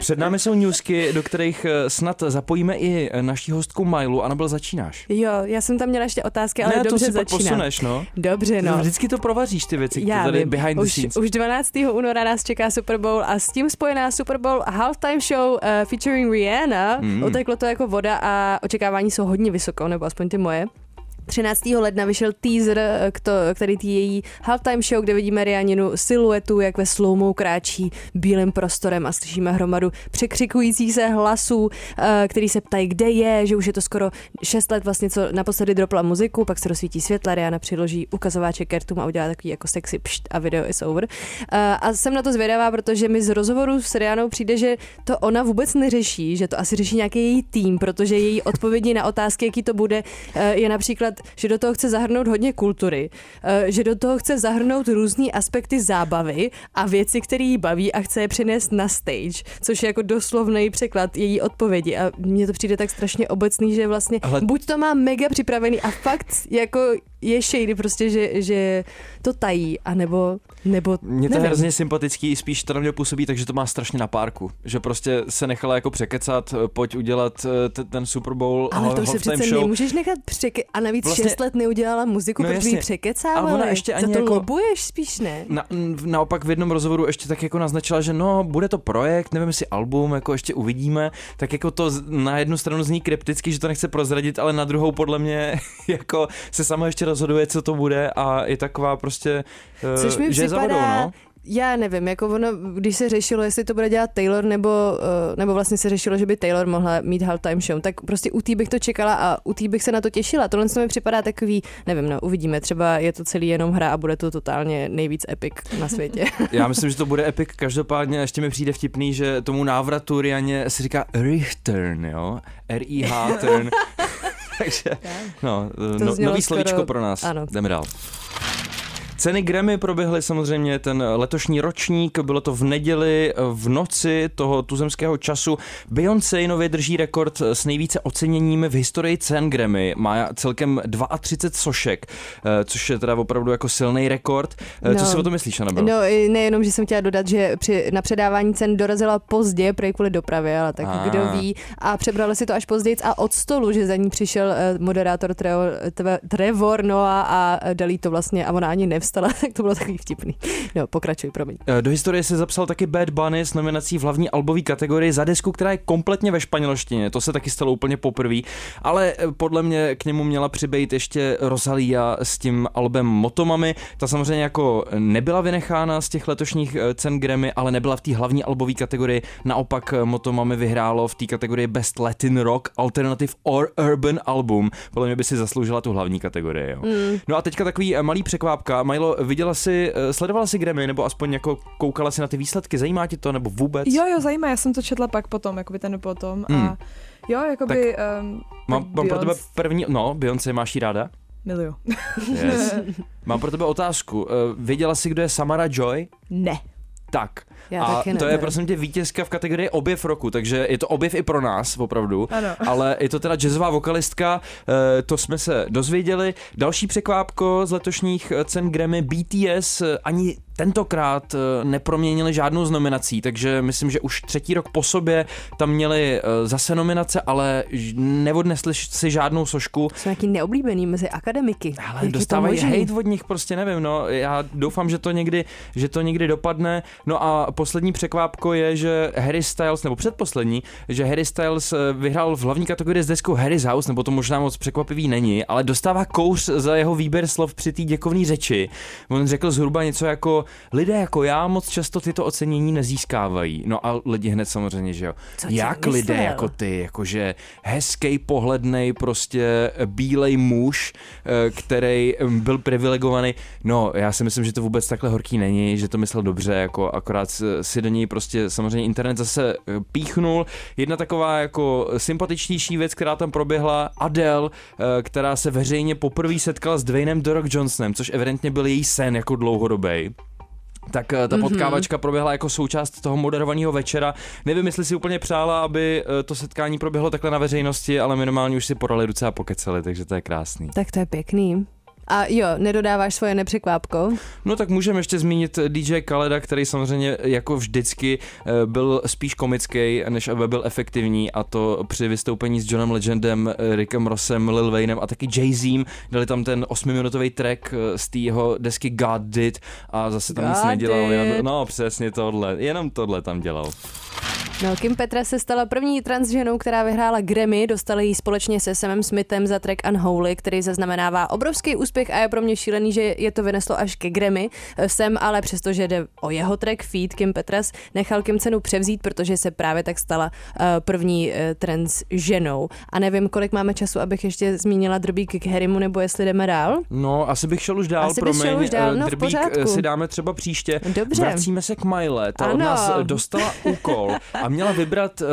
Speaker 1: Před námi jsou newsky, do kterých eh, snad zapojíme i eh, naší hostku Mailu. Anabel, začínáš.
Speaker 2: Jo, já jsem tam měla ještě otázky, ale
Speaker 1: ne, to
Speaker 2: dobře
Speaker 1: si pak
Speaker 2: začínám.
Speaker 1: posuneš, no.
Speaker 2: Dobře, no.
Speaker 1: Vždycky to provaříš, ty věci,
Speaker 2: Já
Speaker 1: tady
Speaker 2: vím.
Speaker 1: behind the
Speaker 2: už,
Speaker 1: scenes.
Speaker 2: už 12. února nás čeká Super Bowl a s tím spojená Super Bowl halftime show uh, featuring Rihanna.
Speaker 1: Mm.
Speaker 2: Mm. Oteklo to jako voda a očekávání jsou hodně vysoko, nebo aspoň ty moje. 13. ledna vyšel teaser, eh, který tý její halftime show, kde vidíme Rianinu siluetu, jak ve slowmou kráčí bílým prostorem a slyšíme hromadu překřikujících se hlasů, eh, který se ptají, kde je, že už je to skoro 6 let vlastně, co naposledy dropla muziku, pak se rozsvítí světla, Rihanna přiloží ukazováček kertům a udělá takový jako sexy pšt a video is over. Eh, A jsem na to zvědavá, protože mi z rozhovoru s Rianou přijde, že to ona vůbec neřeší, že to asi řeší nějaký její tým, protože její odpovědi na otázky, jaký to bude, je například, že do toho chce zahrnout hodně kultury, eh, že do toho chce zahrnout různé aspekty zábavy a věci, které jí baví a chce je přinést na stage, což je jako doslovný překlad její odpovědi. A mně to přijde tak strašně obecný, že vlastně
Speaker 1: Ale-
Speaker 2: buď to má mega připravený a fakt jako je shady prostě, že, že to tají, anebo nebo
Speaker 1: Mně to je
Speaker 2: nevím.
Speaker 1: hrozně sympatický, spíš to na mě působí, takže to má strašně na párku. Že prostě se nechala jako překecat, eh, pojď udělat eh, t- ten Super Bowl
Speaker 2: Ale to se přece
Speaker 1: show.
Speaker 2: nemůžeš nechat překe... A navíc
Speaker 1: Vlastně-
Speaker 2: vlastně... 6 let neudělala muziku,
Speaker 1: No
Speaker 2: protože ji překecávali.
Speaker 1: Ale ona ještě ani
Speaker 2: Za to
Speaker 1: jako-
Speaker 2: lobuješ spíš, ne?
Speaker 1: Na, naopak v jednom rozhovoru ještě tak jako naznačila, že no, bude to projekt, nevím jestli album, jako ještě uvidíme, tak jako to na jednu stranu zní krypticky, že to nechce prozradit, ale na druhou podle mě jako se sama ještě rozhoduje, co to bude a je taková prostě, eh,
Speaker 2: Což mi
Speaker 1: že je za vodou,
Speaker 2: připadá,
Speaker 1: no.
Speaker 2: já nevím, jako ono, když se řešilo, jestli to bude dělat Taylor, nebo, eh, nebo vlastně se řešilo, že by Taylor mohla mít halftime show, tak prostě u té bych to čekala a u té bych se na to těšila. Tohle to mi připadá takový, nevím, no, uvidíme, třeba je to celý jenom hra a bude to totálně nejvíc epic na světě.
Speaker 1: Já myslím, že to bude epic, každopádně ještě mi přijde vtipný, že tomu návratu Rianě se říká return, jo, R-I-H turn. Takže, no, no nový slovíčko pro nás.
Speaker 2: ano.
Speaker 1: Jdeme dál. Ceny Grammy proběhly samozřejmě ten letošní ročník, bylo to v neděli v noci toho tuzemského času. Beyoncé nově drží rekord s nejvíce oceněními v historii cen Grammy. Má celkem 32 sošek, eh, což je teda opravdu jako silný rekord. Eh, Co
Speaker 2: No.
Speaker 1: si o to myslíš, Anabel?
Speaker 2: No, nejenom, že jsem chtěla dodat, že při, na předávání cen dorazila pozdě, prej kvůli dopravě, ale tak
Speaker 1: A.
Speaker 2: kdo ví. A přebrali si to až později a od stolu, že za ní přišel eh, moderátor Trevor, Noah a dali to vlastně a ona ani nevstala, tak to bylo takový vtipný. No, pokračuj, promiň.
Speaker 1: Eh, Do historie se zapsal taky Bad Bunny s nominací v hlavní albové kategorii za desku, která je kompletně ve španělštině. To se taky stalo úplně poprvé, ale eh, podle mě k němu měla přibejt ještě Rosalia s tím albem Motomami. Ta samozřejmě jako nebyla vynechána z těch letošních eh, cen Grammy, ale nebyla v té hlavní albové kategorii. Naopak Motomami vyhrálo v té kategorii Best Latin Rock, Alternative or Urban Album. Podle mě by si zasloužila tu hlavní kategorii. Jo.
Speaker 2: Mm.
Speaker 1: No a teďka takový malý překvápka. Majlo, viděla si, eh, sledovala si Grammy, nebo aspoň jako koukala si na ty výsledky, zajímá tě to, nebo vůbec?
Speaker 3: Jo, jo, zajímá, já jsem to četla pak potom, jakoby ten potom
Speaker 1: Hmm.
Speaker 3: a jo, jakoby... Um,
Speaker 1: Mám, mám pro tebe první, no, Beyoncé, máš jí ráda?
Speaker 3: Miluju.
Speaker 1: Yes. mám pro tebe otázku. Eh, Věděla jsi, kdo je Samara Joy?
Speaker 3: Ne.
Speaker 1: Tak.
Speaker 2: Já
Speaker 1: a to je prosím tě vítězka v kategorii objev roku, takže je to objev i pro nás, opravdu.
Speaker 3: Ano.
Speaker 1: Ale je to teda jazzová vokalistka, eh, to jsme se dozvěděli. Další překvápko z letošních eh, cen Grammy BTS eh, ani tentokrát eh, neproměnili žádnou z nominací, takže myslím, že už třetí rok po sobě tam měli eh, zase nominace, ale neodnesli si žádnou sošku.
Speaker 2: Jsou nějaký neoblíbený mezi akademiky.
Speaker 1: Ale
Speaker 2: Jak
Speaker 1: dostávají hate od nich, prostě nevím, no, já doufám, že to někdy, že to někdy dopadne. No a poslední překvápko je, že Harry Styles, nebo předposlední, že Harry Styles eh, vyhrál v hlavní kategorii s deskou Harry's House, nebo to možná moc překvapivý není, ale dostává kouř za jeho výběr slov při té děkovné řeči. On řekl zhruba něco jako lidé jako já moc často tyto ocenění nezískávají. No a lidi hned samozřejmě, že jo.
Speaker 2: Co
Speaker 1: Jak
Speaker 2: myslel?
Speaker 1: lidé jako ty, jakože hezký, pohlednej, prostě bílej muž, eh, který byl privilegovaný. No, já si myslím, že to vůbec takhle horký není, že to myslel dobře, jako akorát si do něj prostě samozřejmě internet zase eh, píchnul. Jedna taková jako sympatičnější věc, která tam proběhla, Adele, eh, která se veřejně poprvé setkala s Dwaynem The Rock Johnsonem, což evidentně byl její sen jako dlouhodobý tak eh, ta
Speaker 2: Mhm.
Speaker 1: potkávačka proběhla jako součást toho moderovaného večera. Nevím, jestli si úplně přála, aby eh, to setkání proběhlo takhle na veřejnosti, ale minimálně už si podali ruce a pokeceli, takže to je krásný.
Speaker 2: Tak to je pěkný. A jo, nedodáváš svoje nepřekvápko?
Speaker 1: No tak můžeme ještě zmínit DJ Kaleda, který samozřejmě jako vždycky eh, byl spíš komický, než aby byl efektivní a to při vystoupení s Johnem Legendem, eh, Rickem Rossem, Lil Waynem a taky Jay-Zem. Dali tam ten osmiminutový track eh, z té jeho desky God Did a zase tam nic
Speaker 2: God
Speaker 1: nedělal.
Speaker 2: Did.
Speaker 1: Jenom, no přesně tohle, jenom tohle tam dělal.
Speaker 2: No, Kim Petra se stala první transženou, která vyhrála Grammy, dostala ji společně se Samem Smithem za track Unholy, který zaznamenává obrovský úspěch a je pro mě šílený, že je to vyneslo až ke Grammy. Sem ale přestože jde o jeho track Feed, Kim Petras nechal Kim cenu převzít, protože se právě tak stala uh, první uh, trans ženou. A nevím, kolik máme času, abych ještě zmínila drbík k Harrymu, nebo jestli jdeme dál.
Speaker 1: No, asi bych šel už dál,
Speaker 2: Asi bych
Speaker 1: promiň.
Speaker 2: šel už dál,
Speaker 1: eh,
Speaker 2: no
Speaker 1: Drbík eh, si dáme třeba příště.
Speaker 2: Dobře.
Speaker 1: Vracíme se k Mile. Ta od
Speaker 2: Ano.
Speaker 1: nás eh, dostala úkol a měla vybrat uh,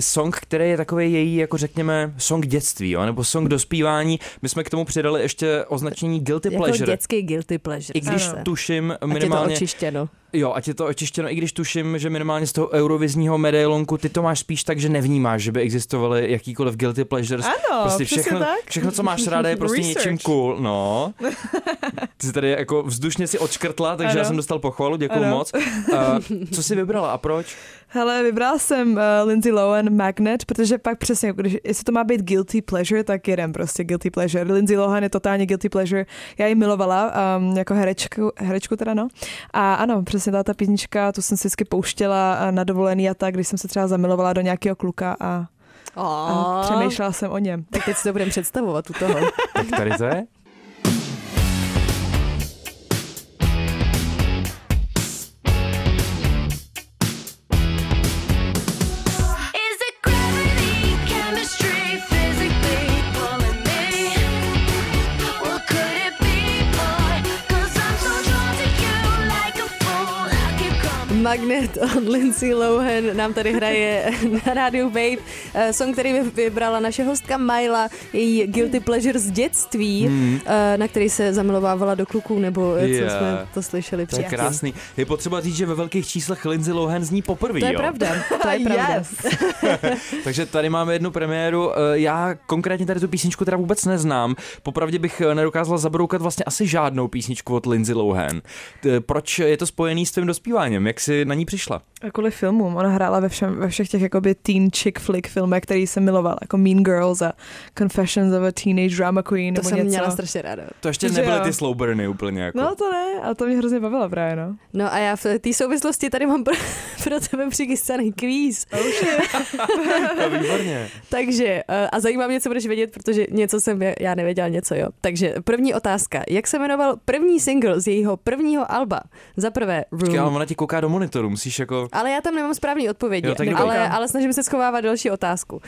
Speaker 1: song, který je takový její, jako řekněme, song dětství, jo? nebo song dospívání. My jsme k tomu přidali ještě označení guilty
Speaker 2: Jako
Speaker 1: pleasure.
Speaker 2: dětský guilty pleasure.
Speaker 1: I když
Speaker 2: Zase.
Speaker 1: tuším
Speaker 2: Ať je to
Speaker 1: minimálně,
Speaker 2: očištěno.
Speaker 1: Jo, ať je to očištěno, i když tuším, že minimálně z toho eurovizního medailonku ty to máš spíš tak, že nevnímáš, že by existovaly jakýkoliv guilty pleasures.
Speaker 3: Ano,
Speaker 1: prostě všechno,
Speaker 3: tak.
Speaker 1: všechno, co máš ráda, je prostě
Speaker 3: Research.
Speaker 1: něčím cool, no. Ty jsi tady jako vzdušně si odškrtla, takže
Speaker 3: Ano.
Speaker 1: já jsem dostal pochvalu, děkuji moc. Uh, co jsi vybrala a proč?
Speaker 3: Hele, vybrala jsem uh, Lindsay Lohan Magnet, protože pak přesně, když, jestli to má být guilty pleasure, tak jeden prostě guilty pleasure. Lindsay Lohan je totálně guilty pleasure. Já ji milovala um, jako herečku, herečku teda no. A ano, přesně ta, ta písnička, tu jsem si vždycky pouštěla a na dovolený a tak, když jsem se třeba zamilovala do nějakého kluka a, a přemýšlela jsem o něm.
Speaker 2: Tak teď si to budeme představovat u toho.
Speaker 1: Tak tady to je?
Speaker 2: Magnet od Lindsay Lohan nám tady hraje na rádiu Wave. Eh, Song, který vy- vybrala naše hostka Myla, její Guilty Pleasure z dětství,
Speaker 1: Hmm.
Speaker 2: eh, na který se zamilovávala do kluků, nebo co
Speaker 1: Je.
Speaker 2: jsme to slyšeli
Speaker 1: To je krásný. Je potřeba říct, že ve velkých číslech Lindsay Lohan zní poprvé,
Speaker 2: To je
Speaker 1: jo?
Speaker 2: pravda, to je pravda.
Speaker 1: Takže tady máme jednu premiéru. Eh, Já konkrétně tady tu písničku teda vůbec neznám. Popravdě bych nedokázala zabroukat vlastně asi žádnou písničku od Lindsay Lohan. Proč je to spojený s tvým dospíváním? Jak jsi na ní přišla?
Speaker 3: A kvůli filmům. Ona hrála ve, všem, ve všech těch jakoby teen chick flick filmech, který jsem milovala, jako Mean Girls a Confessions of a Teenage Drama Queen
Speaker 2: To
Speaker 3: nebo
Speaker 2: jsem
Speaker 3: něco.
Speaker 2: měla strašně ráda.
Speaker 1: To ještě
Speaker 3: Že
Speaker 1: nebyly
Speaker 3: jo.
Speaker 1: ty slow burny úplně jako.
Speaker 3: No to ne, a to mě hrozně bavilo právě, no.
Speaker 2: No a já v té souvislosti tady mám pro, pro tebe přichystaný kvíz.
Speaker 1: to výborně.
Speaker 2: Takže, eh, a zajímá mě, co budeš vědět, protože něco jsem já nevěděla, něco jo. Takže první otázka. Jak se jmenoval první single z jejího prvního alba? Za prvé
Speaker 1: Počkej, ale
Speaker 2: Room.
Speaker 1: ona ti kouká do monitoru, musíš jako...
Speaker 2: Ale já tam nemám správný odpovědi,
Speaker 1: Jo, tak dobrý.
Speaker 2: ale, ale snažím se schovávat další otázku. Uh,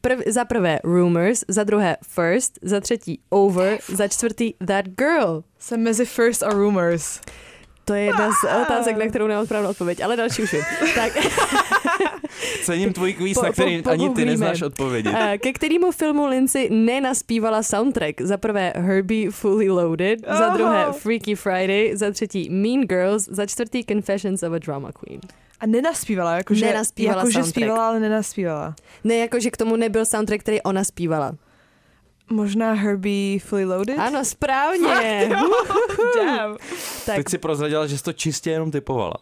Speaker 2: prv, za prvé Rumors, za druhé First, za třetí Over, za čtvrtý That Girl.
Speaker 3: Jsem mezi First a Rumors.
Speaker 2: To je jedna z otázek, na kterou nemám správnou odpověď, ale další už vím. Tak,
Speaker 1: Cením tvůj kvíz,
Speaker 2: Po-
Speaker 1: na
Speaker 2: po-
Speaker 1: který ani ty neznáš odpovědi.
Speaker 2: Eh, ke kterému filmu Lindsay nenaspívala soundtrack? Za prvé Herbie Fully Loaded, za druhé Freaky Friday, za třetí Mean Girls, za čtvrtý Confessions of a Drama Queen.
Speaker 3: A nenaspívala, jakože,
Speaker 2: Nenaspívala
Speaker 3: jakože
Speaker 2: soundtrack.
Speaker 3: zpívala, ale nenaspívala.
Speaker 2: Ne, jako že k tomu nebyl soundtrack, který ona zpívala.
Speaker 3: Možná Herbie Fully Loaded?
Speaker 2: Ano, správně.
Speaker 3: Damn.
Speaker 2: tak
Speaker 1: Teď si prozradila, že jsi to čistě jenom typovala.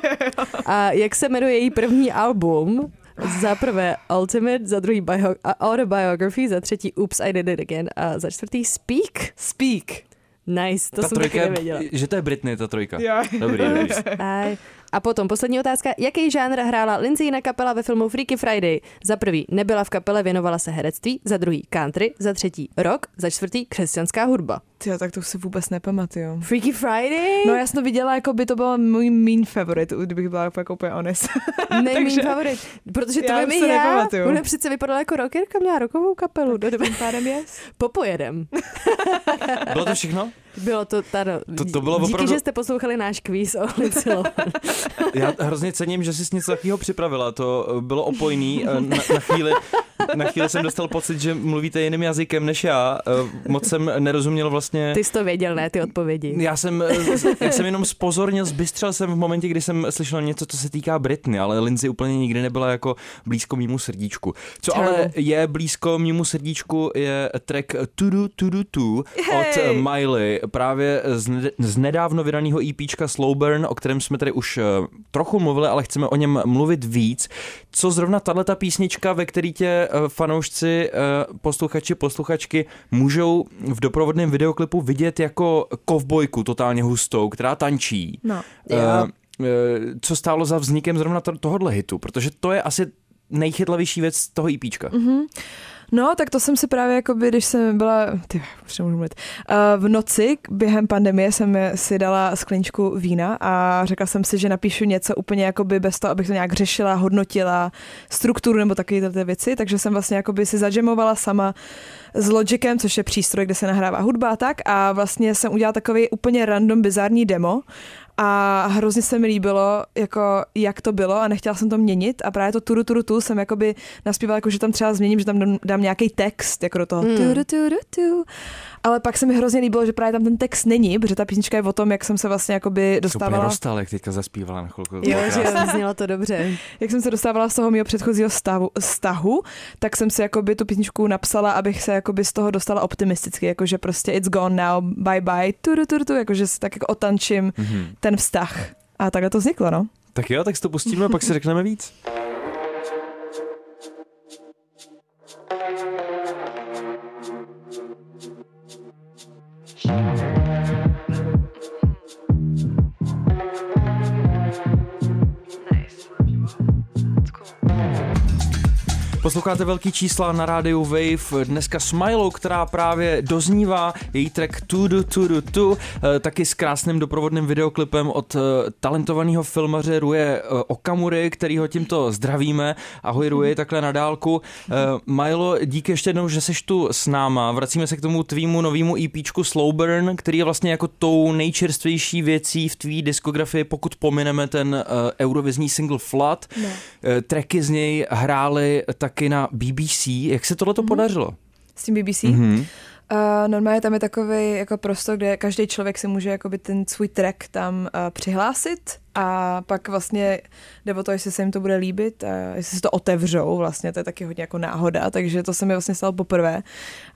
Speaker 2: a jak se jmenuje její první album? Za prvé Ultimate, za druhý bio- Autobiography, za třetí Oops, I Did It Again a za čtvrtý Speak.
Speaker 3: Speak.
Speaker 2: Nice, to
Speaker 1: ta
Speaker 2: jsem
Speaker 1: trojka,
Speaker 2: taky nevěděla.
Speaker 1: že to je Britney, ta trojka.
Speaker 3: Jo.
Speaker 1: Dobrý, dobrý.
Speaker 2: A potom poslední otázka. Jaký žánr hrála Lindsay kapela ve filmu Freaky Friday? Za prvý nebyla v kapele, věnovala se herectví, za druhý country, za třetí rock, za čtvrtý křesťanská hudba.
Speaker 3: Tyjo, tak to si vůbec nepamatuju.
Speaker 2: Freaky Friday?
Speaker 3: No já jsem to viděla, jako by to byl můj mean favorite, kdybych byla jako úplně honest.
Speaker 2: Nejmín
Speaker 3: takže-
Speaker 2: favorit. Protože to
Speaker 3: Já
Speaker 2: vím
Speaker 3: už
Speaker 2: i
Speaker 3: se
Speaker 2: já.
Speaker 3: nepamatuju.
Speaker 2: Ona přece vypadala jako rockerka, měla rokovou kapelu. Do
Speaker 3: Tím pádem je.
Speaker 2: Popojedem.
Speaker 1: Bylo to všechno?
Speaker 2: Bylo to tady.
Speaker 1: To- to bylo
Speaker 2: Díky,
Speaker 1: opravdu-
Speaker 2: že jste poslouchali náš kvíz o.
Speaker 1: Já hrozně cením, že jsi něco takového připravila. To eh, bylo opojný. Eh, Na, na, chvíli, na chvíli jsem dostal pocit, že mluvíte jiným jazykem než já. Eh, Moc jsem nerozuměl vlastně...
Speaker 2: Ty jsi to věděl, ne, ty odpovědi.
Speaker 1: Já jsem, eh, já jsem jenom spozornil, zbystřel jsem v momentě, kdy jsem slyšel něco, co se týká Britny, ale Lindsay úplně nikdy nebyla jako blízko mýmu srdíčku. Co ale je blízko mýmu srdíčku je track Tudu Tudu Tu od. Miley, právě z, ned- z nedávno vydaného EPčka Slow Burn, o kterém jsme tady už eh, trochu mluvili, ale chceme o něm mluvit víc. Co zrovna tahle ta písnička, ve který tě eh, fanoušci, posluchači, posluchačky můžou v doprovodném videoklipu vidět jako kovbojku totálně hustou, která tančí.
Speaker 3: No.
Speaker 1: Eh, Co stálo za vznikem zrovna to- tohohle hitu? Protože to je asi nejchytlavější věc toho E EPčka.
Speaker 3: Mhm. No, tak to jsem si právě, jakoby, když jsem byla, ty, už nemůžu mluvit, uh, v noci během pandemie jsem si dala skleničku vína a řekla jsem si, že napíšu něco úplně jakoby bez toho, abych to nějak řešila, hodnotila strukturu nebo takové ty věci, takže jsem vlastně jakoby si zadžemovala sama s Logicem, což je přístroj, kde se nahrává hudba a tak a vlastně jsem udělala takový úplně random bizarní demo a hrozně se mi líbilo, jako jak to bylo a nechtěla jsem to měnit a právě to turu turu tu jsem jakoby naspívala, jako že tam třeba změním, že tam dám, dám nějaký text, jako do toho
Speaker 2: Hmm.
Speaker 3: turu turu tu. Ale pak se mi hrozně líbilo, že právě tam ten text není, protože ta písnička je o tom, jak jsem se vlastně jakoby
Speaker 1: Super
Speaker 3: dostávala,
Speaker 1: dostal, jak teďka zaspívala na chvilku.
Speaker 2: Jo, že znělo to dobře.
Speaker 3: jak jsem se dostávala z toho mého předchozího stavu, stahu, tak jsem si jakoby tu písničku napsala, abych se jakoby z toho dostala optimisticky, jakože prostě it's gone now, bye bye, turu turu tu, jakože si tak jako otančím
Speaker 1: Mhm.
Speaker 3: ten vztah. A takhle to vzniklo, no.
Speaker 1: Tak jo, tak si to pustíme a pak si řekneme víc. Posloucháte velký čísla na rádiu Wave, dneska s Milou, která právě doznívá její track Tudu Tudu Tu, eh, taky s krásným doprovodným videoklipem od eh, talentovaného filmaře Ruje eh, Okamury, kterýho tímto zdravíme. Ahoj Ruje, takhle na dálku. Milo, díky ještě jednou, že seš tu s náma. Vracíme se k tomu tvýmu novému EPčku Slow Burn, který je vlastně jako tou nejčerstvější věcí v tvý diskografii, pokud pomineme ten eurovizní single Flood.
Speaker 3: No.
Speaker 1: Tracky z něj hrály taky na BBC. Jak se tohle to podařilo?
Speaker 3: S tím BBC.
Speaker 1: Mhm.
Speaker 3: Uh, normálně tam je takový jako prostor, kde každý člověk si může jakoby ten svůj track tam uh, přihlásit a pak vlastně jde o to, jestli se jim to bude líbit a jestli se to otevřou, vlastně to je taky hodně jako náhoda, takže to se mi vlastně stalo poprvé.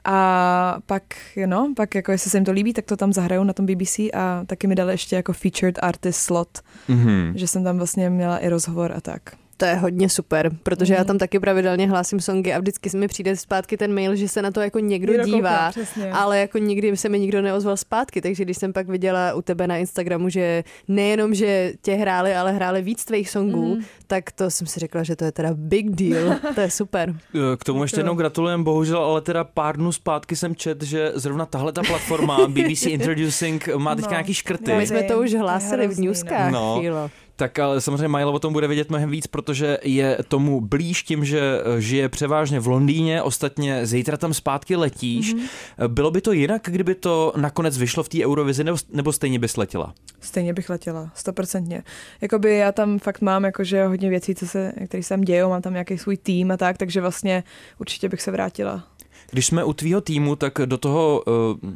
Speaker 3: A pak, no, pak jako jestli se jim to líbí, tak to tam zahrajou na tom BBC a taky mi dali ještě jako featured artist slot,
Speaker 1: Mhm.
Speaker 3: že jsem tam vlastně měla i rozhovor a tak.
Speaker 2: To je hodně super, protože já
Speaker 3: Mhm.
Speaker 2: tam taky pravidelně hlásím songy a vždycky mi přijde zpátky ten mail, že se na to jako někdo
Speaker 3: Někdo kouká,
Speaker 2: dívá,
Speaker 3: přesně.
Speaker 2: ale jako nikdy se mi nikdo neozval zpátky, takže když jsem pak viděla u tebe na Instagramu, že nejenom, že tě hráli, ale hráli víc tvých songů,
Speaker 3: Mhm.
Speaker 2: tak to jsem si řekla, že to je teda big deal, to je super.
Speaker 1: Eh, K tomu ještě jednou gratulujem, bohužel, ale teda pár dnů zpátky jsem čet, že zrovna tahle ta platforma BBC Introducing má teďka
Speaker 3: No.
Speaker 1: nějaký škrty.
Speaker 3: Já
Speaker 2: My jsme to už hlásili v
Speaker 3: no.
Speaker 2: newskách,
Speaker 1: No.
Speaker 2: chvílo.
Speaker 1: Tak ale samozřejmě Milo o tom bude vědět mnohem víc, protože je tomu blíž tím, že eh, žije převážně v Londýně, ostatně zítra tam zpátky letíš. Mm-hmm. Bylo by to jinak, kdyby to nakonec vyšlo v té Eurovizi, nebo, nebo stejně bys letěla?
Speaker 3: Stejně bych letěla, stoprocentně. Jakoby já tam fakt mám jakože hodně věcí, co se, které se tam dějou, mám tam nějaký svůj tým a tak, takže vlastně určitě bych se vrátila.
Speaker 1: Když jsme u tvýho týmu, tak do toho eh,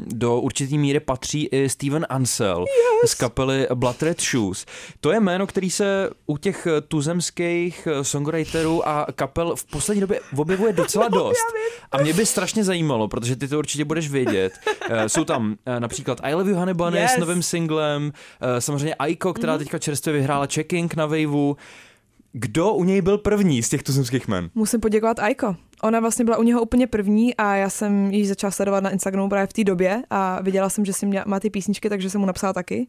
Speaker 1: do určitý míry patří i Steven Ansel yes. z kapely Blood Red Shoes. To je jméno, který se u těch tuzemských eh, songwriterů a kapel v poslední době objevuje docela dost. A mě by strašně zajímalo, protože ty to určitě budeš vědět. Eh, Jsou tam například I Love You Honey Bunny
Speaker 3: Yes.
Speaker 1: s novým singlem, samozřejmě Aiko, která teďka čerstvě vyhrála Checking na Waveu. Kdo u něj byl první z těch tuzemských men?
Speaker 3: Musím poděkovat Aiko. Ona vlastně byla u něho úplně první a já jsem ji začala sledovat na Instagramu právě v té době a viděla jsem, že si mě, má ty písničky, takže jsem mu napsala taky.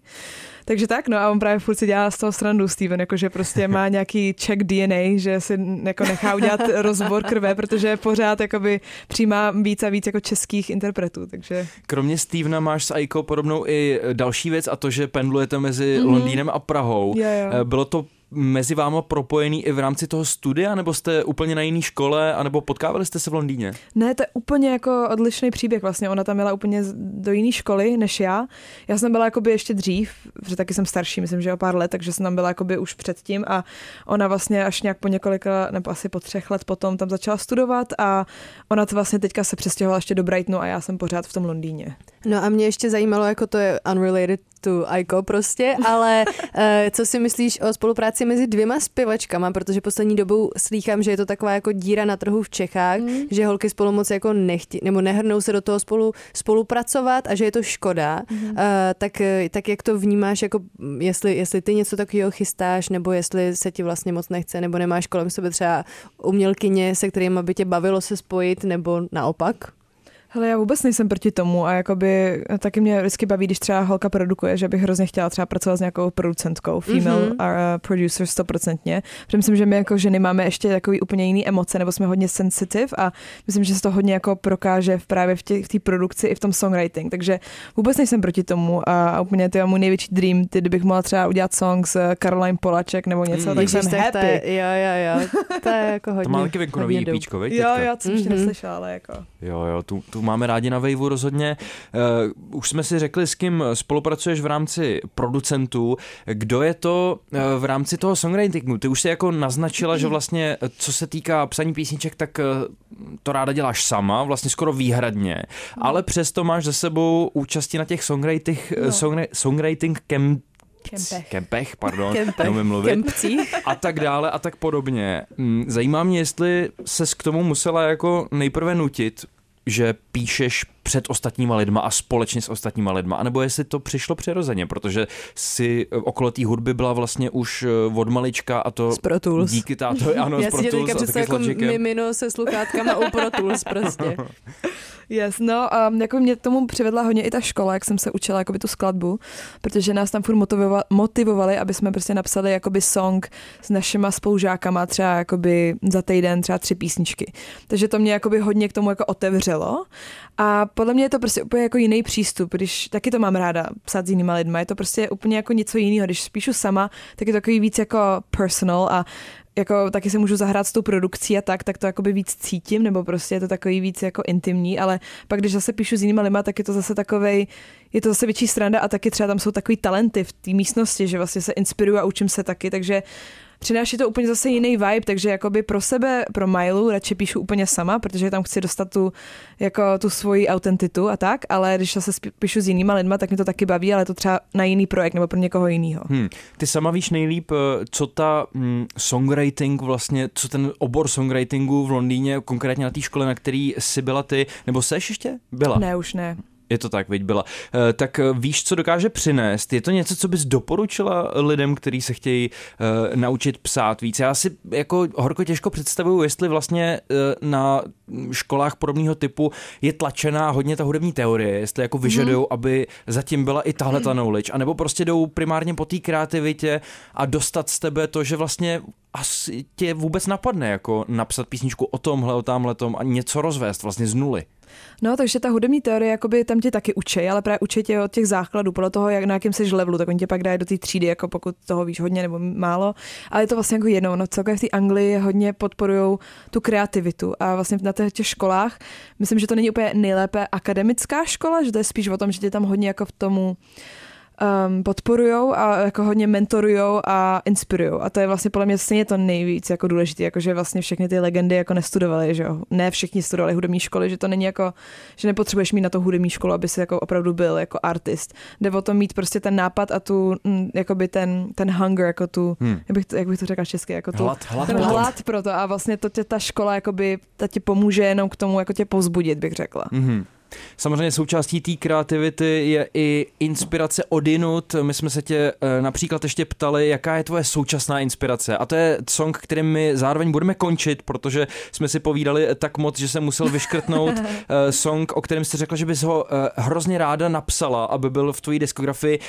Speaker 3: Takže tak, no a on právě furt si dělá z toho srandu, Steven, jakože prostě má nějaký check DNA, že si jako nechá udělat rozbor krve, protože pořád jakoby přijímá víc a víc jako českých interpretů, takže
Speaker 1: Kromě Stevena máš s Aiko podobnou i další věc a to, že pendlujete mezi mm-hmm. Londýnem a Prahou.
Speaker 3: Jo, jo.
Speaker 1: Eh, Bylo to mezi váma propojený i v rámci toho studia, nebo jste úplně na jiné škole, anebo potkávali jste se v Londýně?
Speaker 3: Ne, to je úplně jako odlišný příběh vlastně. Ona tam jela úplně do jiné školy než já. Já jsem byla jakoby ještě dřív, protože taky jsem starší, myslím, že o pár let, takže jsem tam byla jakoby už předtím a ona vlastně až nějak po několika, nebo asi po třech let potom tam začala studovat a ona to vlastně teďka se přestěhovala ještě do Brightonu a já jsem pořád v tom Londýně.
Speaker 2: No a mě ještě zajímalo, jako to je unrelated to Aiko prostě, ale eh, co si myslíš o spolupráci mezi dvěma zpěvačkama, protože poslední dobou slýchám, že je to taková jako díra na trhu v Čechách, mm. že holky spolu moc jako nechti, nebo nehrnou se do toho spolu spolupracovat a že je to škoda, mm. tak, eh, tak jak to vnímáš, jako jestli, jestli ty něco takového chystáš, nebo jestli se ti vlastně moc nechce, nebo nemáš kolem sebe třeba umělkyně, se kterými by tě bavilo se spojit, nebo naopak?
Speaker 3: Hele, já vůbec nejsem proti tomu a jakoby taky mě vždycky baví, když třeba holka produkuje, že bych hrozně chtěla třeba pracovat s nějakou producentkou, female
Speaker 2: Mhm.
Speaker 3: mm-hmm. uh, producer stoprocentně, protože myslím, že my jako ženy máme ještě takový úplně jiný emoce, nebo jsme hodně sensitive a myslím, že se to hodně jako prokáže v právě v té v té produkci i v tom songwriting, takže vůbec nejsem proti tomu a, a úplně to je můj největší dream, ty, kdybych mohla třeba udělat song s Caroline Polaček nebo něco,
Speaker 1: Mm.
Speaker 3: tak
Speaker 2: Ježiš,
Speaker 3: jsem
Speaker 2: tak
Speaker 3: happy.
Speaker 2: To je, jo, jo, jo, to je jako hodně.
Speaker 1: To má taky venku nový
Speaker 3: Jo, jo, to jsem ještě
Speaker 2: Mhm.
Speaker 3: neslyšela, ale jako...
Speaker 1: Jo, jo, tu, tu máme rádi na Waveu rozhodně. Uh, už jsme si řekli, s kým spolupracuješ v rámci producentů. Kdo je to uh, v rámci toho songwritingu? Ty už si jako naznačila, že vlastně, eh, co se týká psaní písniček, tak to ráda děláš sama, vlastně skoro výhradně. Ale přesto máš za sebou účasti na těch songwriting,
Speaker 3: No.
Speaker 1: no. songwri- songwriting camp,
Speaker 3: Kempech.
Speaker 1: kempech, pardon,
Speaker 2: Kempech.
Speaker 1: mluvit
Speaker 2: Kempcích.
Speaker 1: a tak dále a tak podobně. Mm, Zajímá mě, jestli ses k tomu musela jako nejprve nutit, že píšeš před ostatníma lidma a společně s ostatníma lidma, anebo jestli to přišlo přirozeně, protože si eh, okolo té hudby byla vlastně už eh, od malička a to
Speaker 2: Z Pro Tools.
Speaker 1: díky táto, ano,
Speaker 2: Já si tě teďka představuji
Speaker 1: s
Speaker 2: jako mimino se sluchátkama u Pro Tools prostě.
Speaker 3: Yes, no a jako mě k tomu přivedla hodně i ta škola, jak jsem se učila jakoby tu skladbu, protože nás tam furt motivova- motivovali, aby jsme prostě napsali jakoby song s našima spolužákama třeba jakoby za týden třeba tři písničky. Takže to mě jakoby hodně k tomu jako otevřelo a podle mě je to prostě úplně jako jiný přístup, když taky to mám ráda psát s jinýma lidma, je to prostě úplně jako něco jiného, když píšu sama, tak je to takový víc jako personal a jako taky se můžu zahrát s tou produkcí a tak, tak to jakoby víc cítím, nebo prostě je to takový víc jako intimní, ale pak když zase píšu s jinýma lidma, tak je to zase takovej, je to zase větší sranda a taky třeba tam jsou takový talenty v té místnosti, že vlastně se inspiruju a učím se taky, takže přináší to úplně zase jiný vibe, takže jakoby pro sebe, pro Milu radši píšu úplně sama, protože tam chci dostat tu, jako tu svoji autentitu a tak, ale když zase spí- píšu s jinýma lidma, tak mě to taky baví, ale to třeba na jiný projekt nebo pro někoho jiného.
Speaker 1: Hmm. Ty sama víš nejlíp, eh, co ta mm, songwriting vlastně, co ten obor songwritingu v Londýně, konkrétně na té škole, na který jsi byla ty, nebo seš ještě? Byla.
Speaker 3: Ne, už ne.
Speaker 1: Je to tak, viď byla. Eh, Tak eh, víš, co dokáže přinést? Je to něco, co bys doporučila lidem, kteří se chtějí uh, naučit psát víc? Já si jako horko těžko představuju, jestli vlastně na školách podobného typu je tlačená hodně ta hudební teorie, jestli jako vyžadují, mm. aby zatím byla i tahle ta knowledge, anebo prostě jdou primárně po té kreativitě a dostat z tebe to, že vlastně asi tě vůbec napadne jako napsat písničku o tomhle, o tamhletom a něco rozvést vlastně z nuly.
Speaker 3: No, takže ta hudební teorie, jakoby tam tě taky učí, ale právě učí tě od těch základů, podle toho, jak, na jakém jsi levelu, tak on tě pak dají do té třídy, jako pokud toho víš hodně nebo málo. Ale je to vlastně jako jedno, no celkově v té Anglii hodně podporují tu kreativitu a vlastně na těch těch školách, myslím, že to není úplně nejlépe akademická škola, že to je spíš o tom, že tě tam hodně jako v tomu um, podporujou a jako hodně mentorujou a inspirujou. A to je vlastně podle mě stejně to nejvíc jako důležité, jako že vlastně všechny ty legendy jako nestudovali, že jo. Ne všichni studovali hudební školy, že to není jako, že nepotřebuješ mít na to hudební školu, aby si jako opravdu byl jako artist. Jde o to mít prostě ten nápad a tu, mm, jakoby ten, ten hunger, jako tu,
Speaker 1: Hmm.
Speaker 3: jak, bych to, jak bych to řekla česky, jako tu,
Speaker 1: Hlad, hlad
Speaker 3: ten
Speaker 1: potom.
Speaker 3: hlad pro to a vlastně to tě ta škola jakoby, ta ti pomůže jenom k tomu jako tě povzbudit, bych řekla.
Speaker 1: Mhm. Samozřejmě součástí té kreativity je i inspirace odinut. My jsme se tě eh, například ještě ptali, jaká je tvoje současná inspirace. A to je song, kterým my zároveň budeme končit, protože jsme si povídali tak moc, že jsem musel vyškrtnout eh, song, o kterém jsi řekla, že bys ho eh, hrozně ráda napsala, aby byl v tvojí diskografii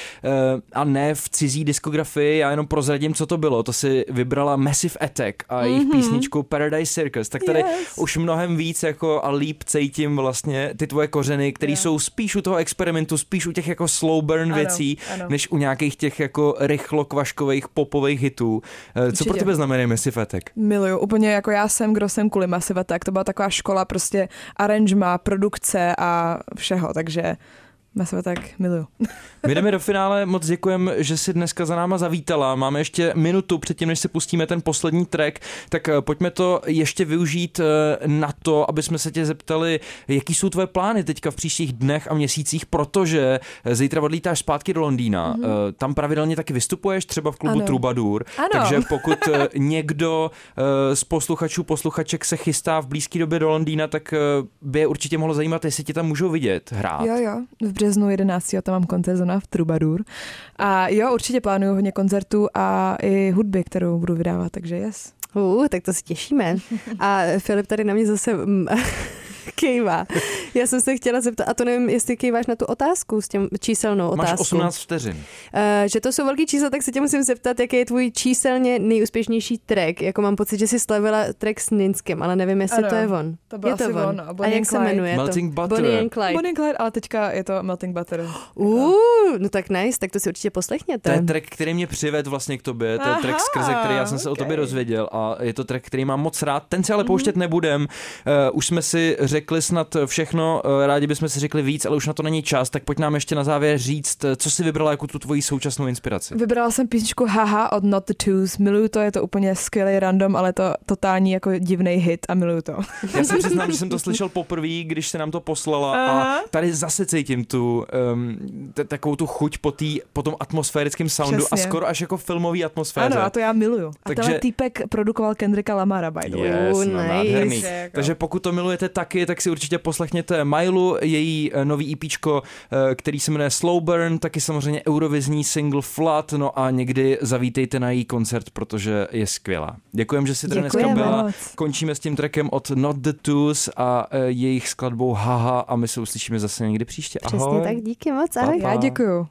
Speaker 1: a ne v cizí diskografii. Já jenom prozradím, co to bylo. To si vybrala Massive Attack a jejich písničku Paradise Circus. Tak tady
Speaker 3: Yes.
Speaker 1: už mnohem víc jako a líp cítím vlastně ty tvoje kořeny, které jsou spíš u toho experimentu, spíš u těch jako slow burn
Speaker 3: Ano,
Speaker 1: věcí,
Speaker 3: ano.
Speaker 1: než u nějakých těch jako rychlo kvaškových popových hitů. Eh, Co pro
Speaker 3: Určitě.
Speaker 1: tebe znamená Massive Attack?
Speaker 3: Miluju, úplně jako já jsem, kdo jsem kvůli Massive Attack, to byla taková škola prostě aranžma, produkce a všeho, takže Massive Attack miluju.
Speaker 1: My jdeme do finále, moc děkujem, že jsi dneska za náma zavítala. Máme ještě minutu předtím, než si pustíme ten poslední track, tak eh, pojďme to ještě využít eh, na to, aby jsme se tě zeptali, jaký jsou tvoje plány teďka v příštích dnech a měsících, protože eh, zítra odlítáš zpátky do Londýna. Mm-hmm. Tam pravidelně taky vystupuješ, třeba v klubu
Speaker 3: Ano.
Speaker 1: Troubadour.
Speaker 3: Ano.
Speaker 1: Takže pokud někdo z posluchačů, posluchaček se chystá v blízké době do Londýna, tak by je určitě mohlo zajímat, jestli tě tam můžou vidět hrát.
Speaker 3: Jo, jo, v březnu 11. tam mám koncert zóna v Troubadour. A jo, určitě plánuju hodně koncertů a i hudby, kterou budu vydávat, takže yes.
Speaker 2: Uh, tak to se těšíme. A Filip tady na mě zase mm, kejvá. Já jsem se chtěla zeptat, a to nevím, jestli kejváš na tu otázku s těm číselnou
Speaker 1: Máš
Speaker 2: otázku.
Speaker 1: 18 vteřin.
Speaker 2: Uh, že to jsou velký čísla, tak se tě musím zeptat, jaký je tvůj číselně nejúspěšnější track. Jako mám pocit, že jsi slavila track s Ninskem, ale nevím, jestli
Speaker 3: Ano,
Speaker 2: to je on.
Speaker 3: to byl
Speaker 2: je to
Speaker 3: asi
Speaker 2: on.
Speaker 3: on,
Speaker 2: a
Speaker 3: Bonnie
Speaker 2: jak
Speaker 3: and
Speaker 2: se
Speaker 3: Clyde.
Speaker 2: jmenuje
Speaker 1: Melting
Speaker 2: to?
Speaker 1: Butter.
Speaker 2: Bonnie and Clyde.
Speaker 3: Bonnie and Clyde, ale teďka je to Melting Butter.
Speaker 2: Uh, no tak nice, tak to si určitě poslechněte.
Speaker 1: To je track, který mě přived vlastně k tobě, to je
Speaker 3: Aha,
Speaker 1: track, skrze který já jsem se o tobě dozvěděl a je to track, který mám moc rád. Ten si
Speaker 2: Mhm.
Speaker 1: ale pouštět nebudem. Uh, už jsme si řekli snad všechno, uh, rádi bychom si řekli víc, ale už na to není čas, tak pojď nám ještě na závěr říct, eh, co si vybrala jako tu tvoji současnou inspiraci.
Speaker 3: Vybrala jsem písničku Haha od Not the Twos. Miluju to, je to úplně skvělý random, ale to totální jako divný hit a miluju to.
Speaker 1: Já se přiznám, že jsem to slyšel poprvé, když se nám to poslala a
Speaker 3: Aha.
Speaker 1: tady zase cítím tu um, t- takovou tu chuť po, tý, po tom atmosférickém soundu a
Speaker 3: Přesně.
Speaker 1: skoro až jako filmový atmosféře.
Speaker 3: Ano, a to já miluju. A
Speaker 1: Takže-
Speaker 3: tenhle týpek produkoval Kendricka Lamara, by the way.
Speaker 1: Yes, no,
Speaker 2: nice.
Speaker 1: nádherný.
Speaker 3: Jako-
Speaker 1: Takže pokud to milujete taky, tak si určitě poslechněte Mailu, její eh, nový EPčko, eh, který se jmenuje Slow Burn, taky samozřejmě eurovizní single Flood, no a někdy zavítejte na její koncert, protože je skvělá. Děkujem, že jsi tady dneska byla.
Speaker 3: moc.
Speaker 1: Končíme s tím trackem od Not the Twos a eh, jejich skladbou Haha a my se uslyšíme zase někdy příště. Ahoj.
Speaker 2: Přesně tak, díky moc, ahoj.
Speaker 1: Pa, pa.
Speaker 3: Já děkuju.